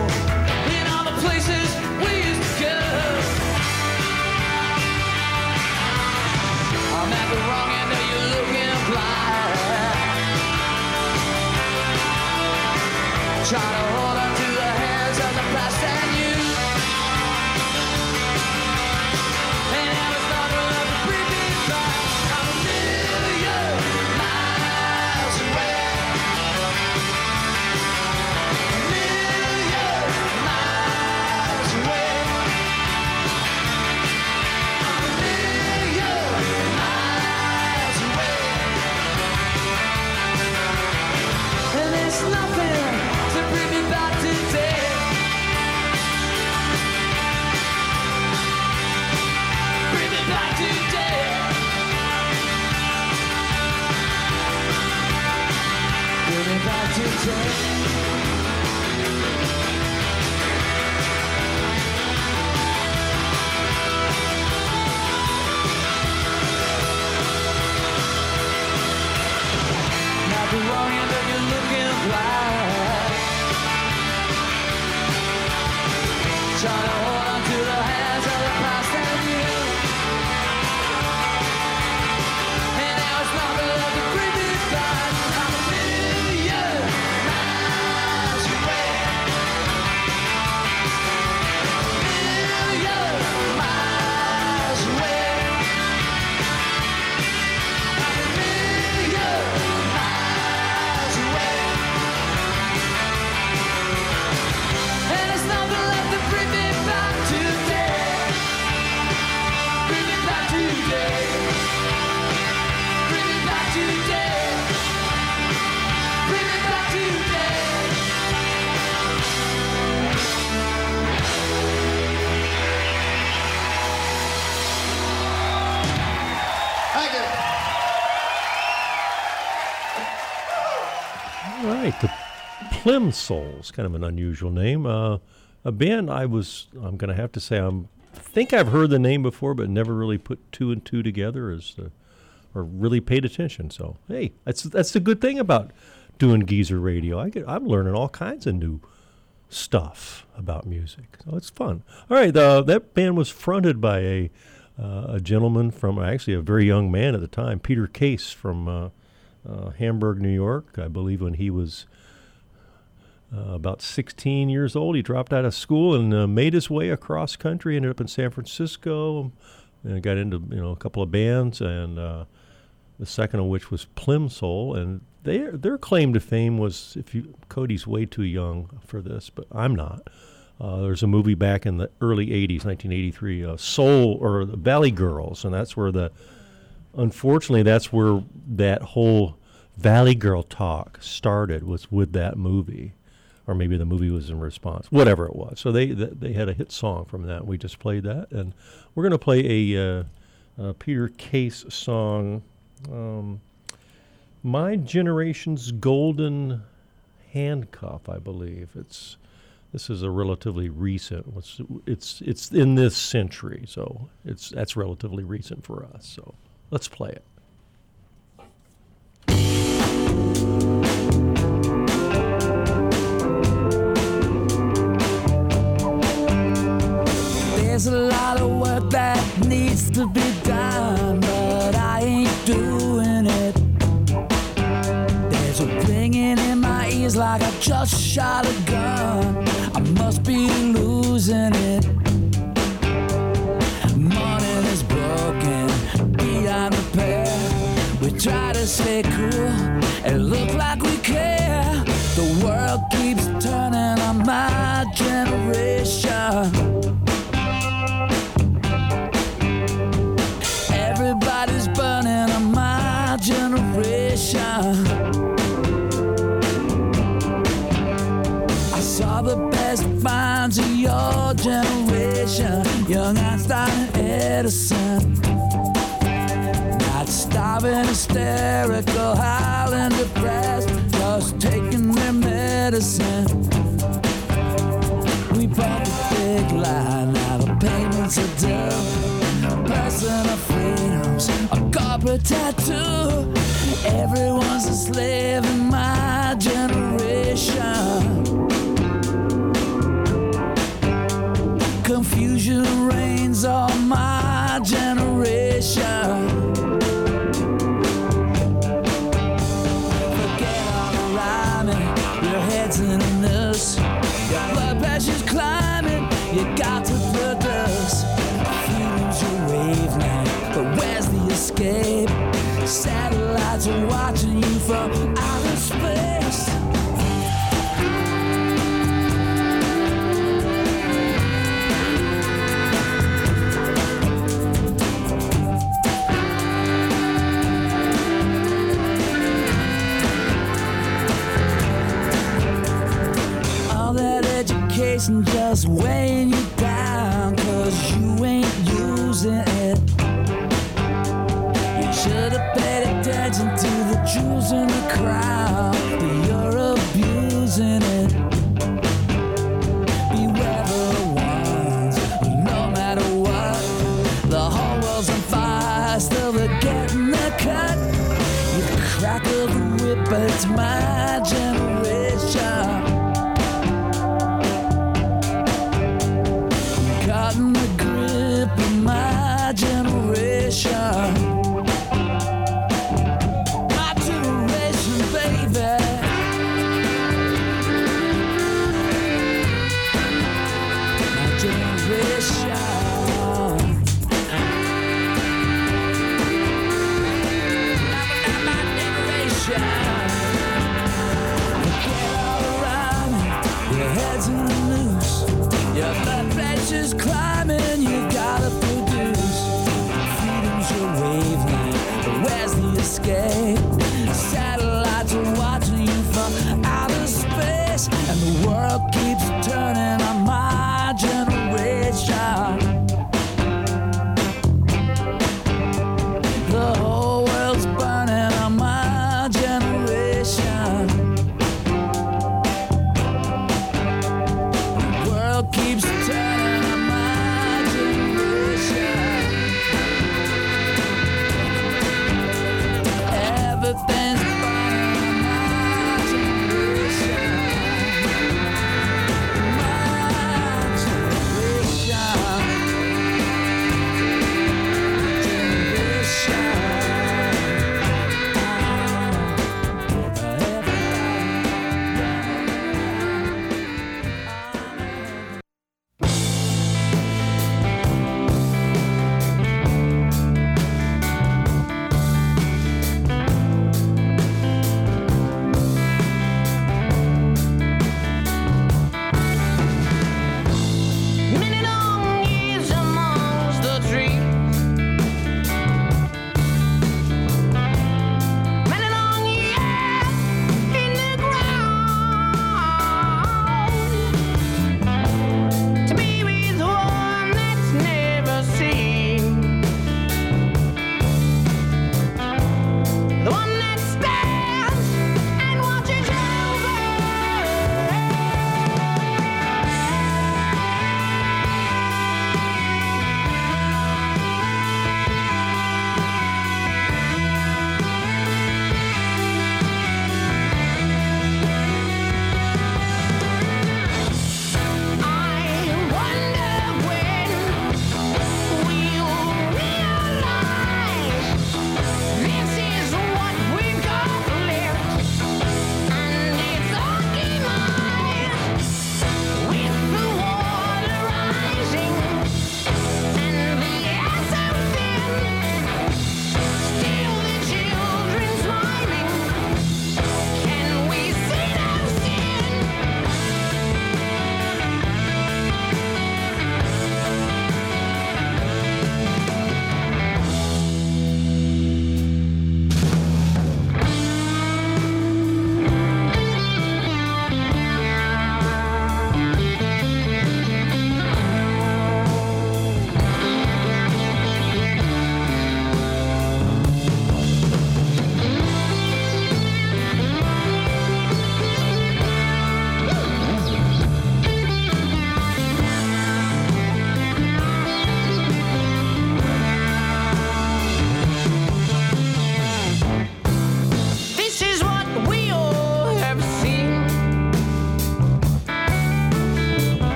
Plimsouls, kind of an unusual name. Uh, a band I was, I'm going to have to say, I'm think I've heard the name before, but never really put two and two together as, uh, or really paid attention. So hey, that's that's the good thing about doing Geezer Radio. I get, I'm learning all kinds of new stuff about music. So it's fun. All right, uh, that band was fronted by a uh, a gentleman from actually a very young man at the time, Peter Case from uh, uh, Hamburg, New York. I believe when he was uh, about 16 years old, he dropped out of school and uh, made his way across country. Ended up in San Francisco, and got into you know a couple of bands, and uh, the second of which was Plimsoul. And their their claim to fame was if you Cody's way too young for this, but I'm not. Uh, there's a movie back in the early 80s, 1983, uh, Soul or Valley Girls, and that's where the, unfortunately, that's where that whole Valley Girl talk started was with that movie, or maybe the movie was in response, whatever it was. So they th- they had a hit song from that. We just played that, and we're going to play a, uh, a Peter Case song, um, "My Generation's Golden Handcuff," I believe it's. This is a relatively recent. It's it's it's in this century, so it's that's relatively recent for us. So let's play it. There's a lot of work that needs to be done, but I ain't doing it. There's a ringing in my ears like I just shot a gun. I must be losing it. Morning is broken, beyond repair. We try to stay cool and look like we care. The world keeps Edison. Not starving, hysterical, howling, depressed, just taking their medicine. We bought the big line, now the payments are due. Personal freedoms, a corporate tattoo. Everyone's a slave in my generation. Confusion reigns on my education just weighing you down Cause you ain't using it. You should have paid attention to the jewels in the crown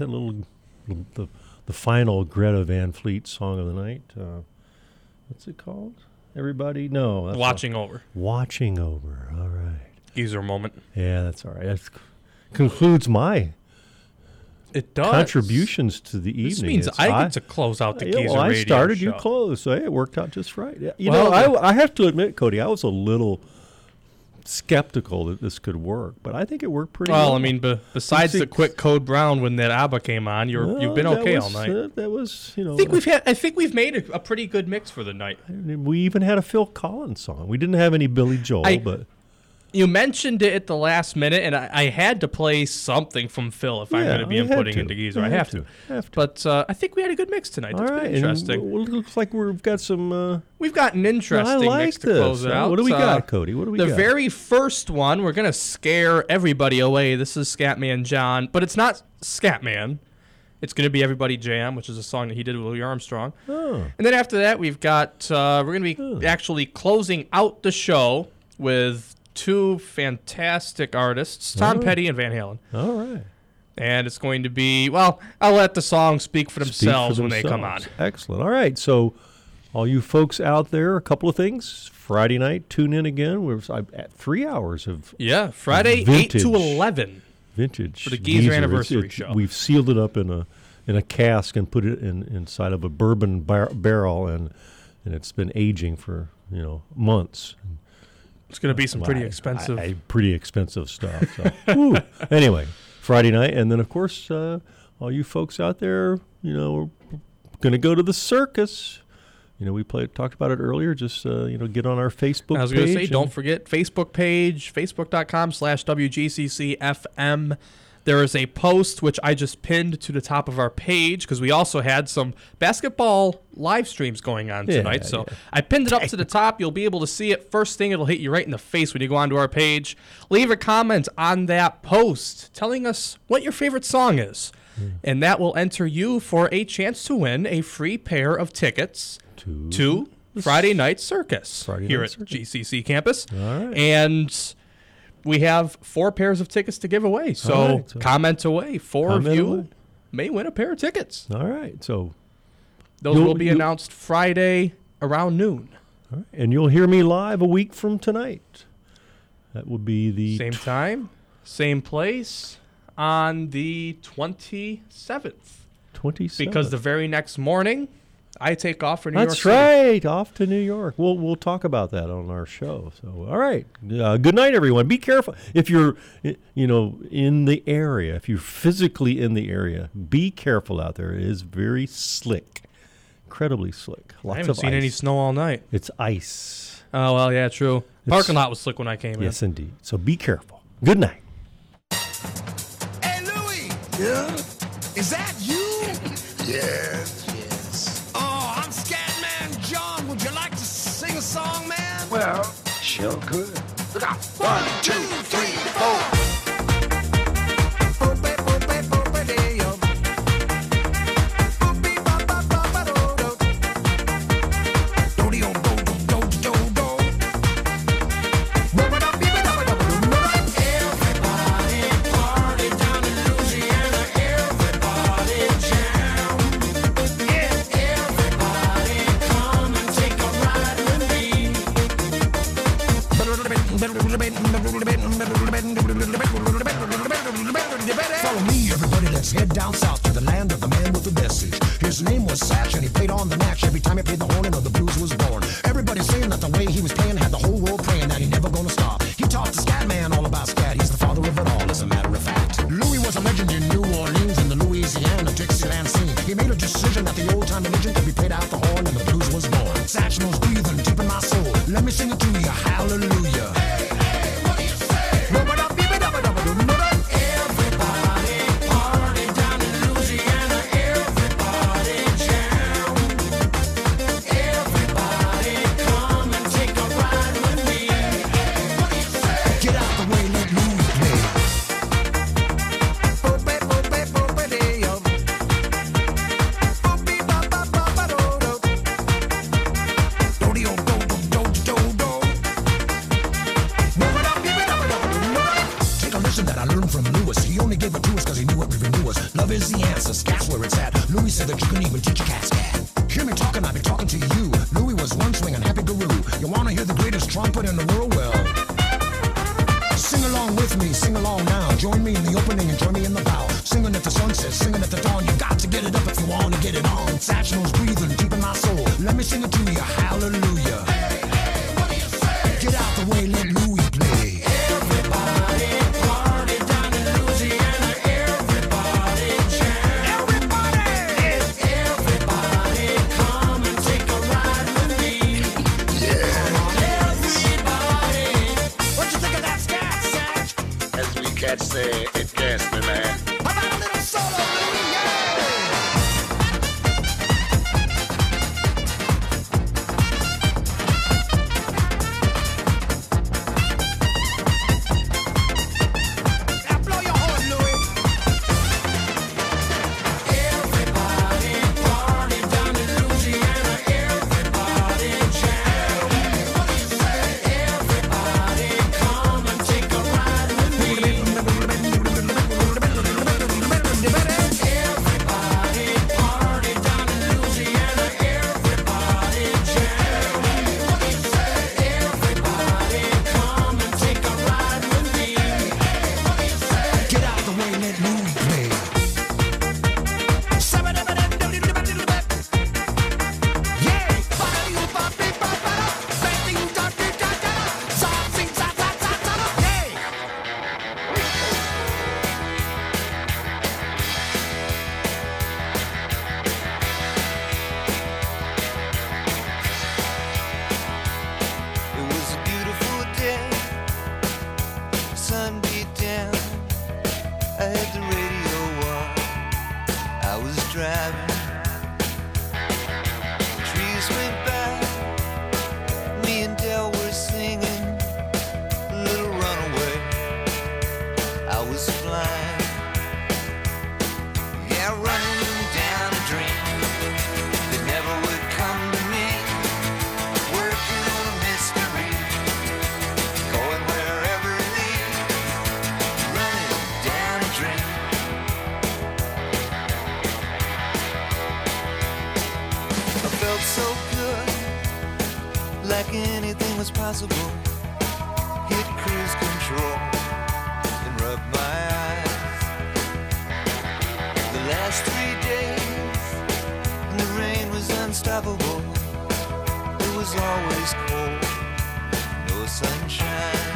night. A little, the, the final Greta Van Fleet song of the night. Uh, what's it called? Everybody? No. Watching Over. Watching over. All right. Geezer moment. Yeah, that's all right. That concludes my It does. contributions to the evening. This means It's- I get to close out the Geezer well, I started, you show. closed, so hey, it worked out just right. You Well, know, I, I have to admit, Cody, I was a little skeptical that this could work, but I think it worked pretty well. Well, I mean, be, besides the quick Code Brown when that ABBA came on, you're Well, you've been okay was, all night. uh, that was, you know, I think we've had. I think we've made a, a pretty good mix for the night. we even had a Phil Collins song. We didn't have any Billy Joel, I- but You mentioned it at the last minute, and I, I had to play something from Phil if I'm going to be inputting into Geezer. I have to. to. Have to. But uh, I think we had a good mix tonight. That's right. been interesting. w- looks like we've got some. Uh, We've got an interesting like mix to close it out. what do we Uh, got, Cody? What do we the got? The very first one, we're gonna scare everybody away. This is Scatman John, but it's not Scatman. It's gonna be Everybody Jam, which is a song that he did with Louis Armstrong. Oh. And then after that, we've got uh, we're gonna be actually closing out the show with two fantastic artists, Tom. Petty and Van Halen. all right. And it's going to be well. I'll let the songs speak for Speak for themselves when they come on. Excellent. All right. So, all you folks out there, a couple of things. Friday night, tune in again. We're at three hours of Yeah, Friday eight to eleven. vintage For the Geezer It's- anniversary it's- show. We've sealed it up in a in a cask and put it in inside of a bourbon bar- barrel, and and it's been aging for you know months. It's going to be some pretty I- expensive. I- I- pretty expensive stuff. So. Anyway, Friday night, and then of course, uh, all you folks out there, you know, we're going to go to the circus. You know, we played talked about it earlier. Just uh, you know, get on our Facebook. I was going to say, don't forget Facebook page, facebook.com slash WGCCFM. There is a post which I just pinned to the top of our page because we also had some basketball live streams going on Yeah, tonight. So yeah. I pinned it up to the top. You'll be able to see it. First thing, it'll hit you right in the face when you go onto our page. Leave a comment on that post telling us what your favorite song is. Hmm. And that will enter you for a chance to win a free pair of tickets to, Friday Night Circus Friday here Night at GCC campus. All right. And we have four pairs of tickets to give away. So, right, so- comment away. Four of you away. may win a pair of tickets. All right. So Those You'll- be announced Friday around noon. All right. And you'll hear me live a week from tonight. That would be the Same time, same place on the 27th. 27th. Because the very next morning, I take off for New That's York That's right. Off to New York. We'll we'll talk about that on our show. So, all right. Uh, good night, everyone. Be careful if you're, you know, in the area. If you're physically in the area, be careful out there. It is very slick, incredibly slick. Lots I haven't of seen ice. any snow all night. It's ice. Oh, well, yeah, true. It's- Parking lot was slick when I came in. Yes, indeed. So be careful. Good night. Hey, Louie! Yeah? Is that you? yes, yes. Well, sure could. Look out. One, two, so good, like anything was possible. Hit cruise control and rub my eyes. The last three days, the rain was unstoppable. It was always cold, no sunshine.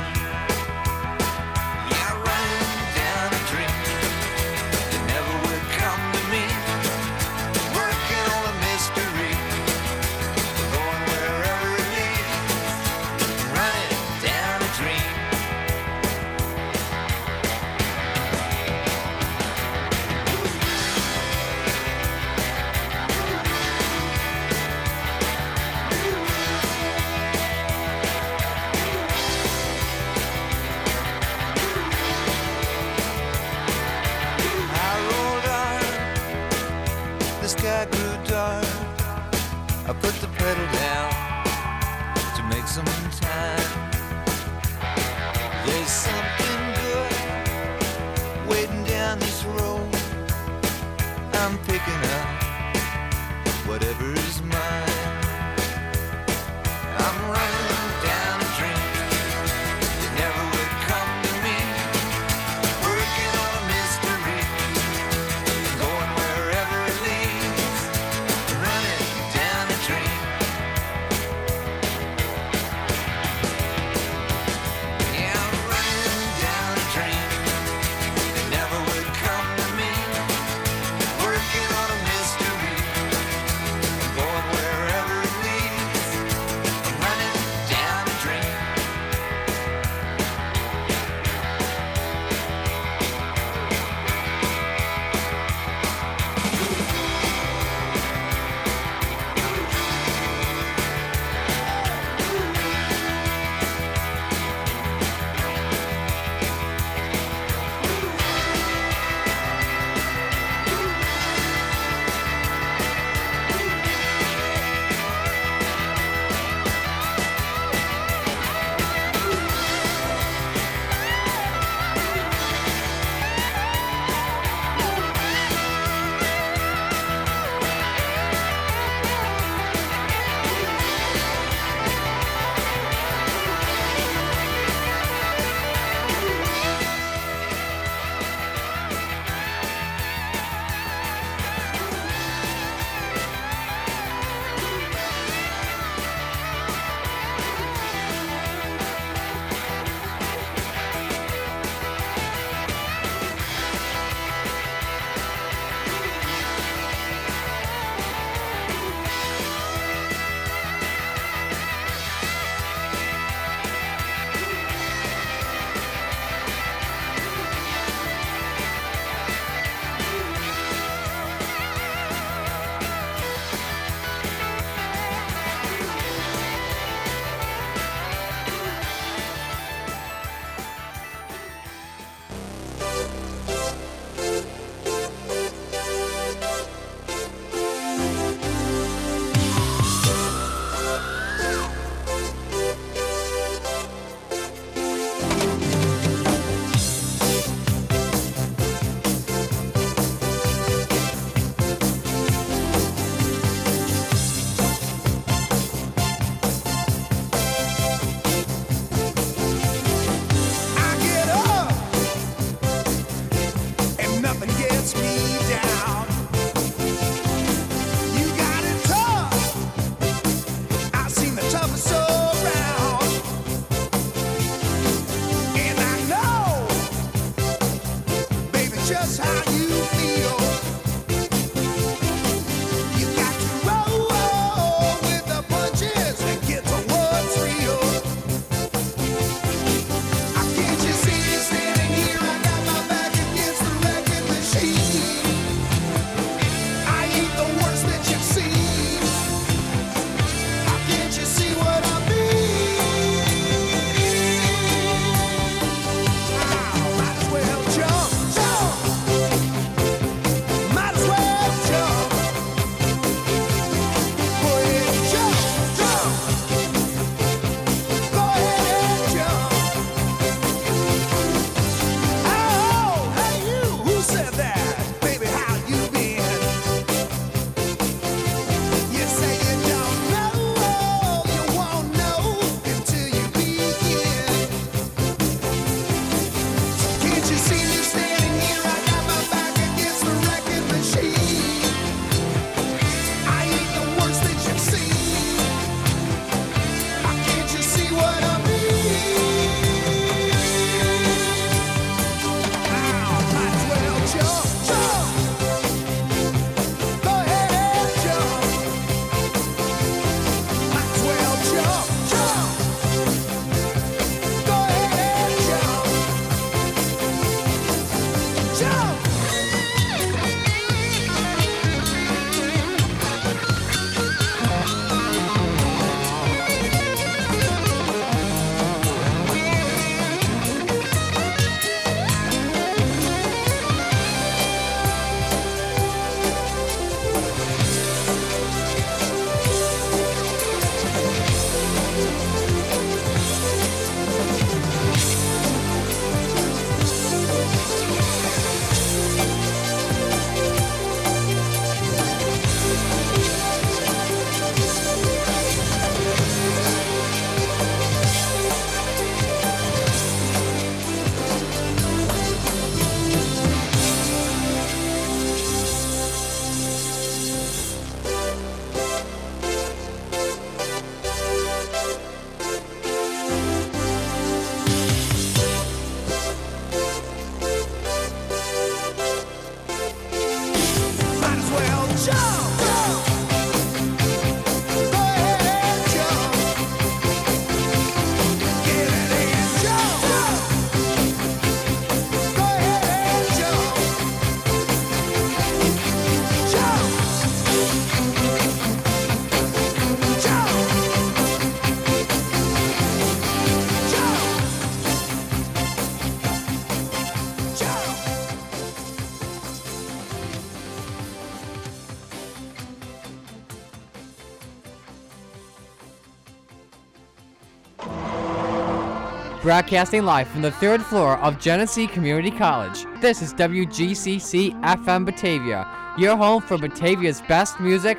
Broadcasting live from the third floor of Genesee Community College. This is WGCC FM Batavia, your home for Batavia's best music,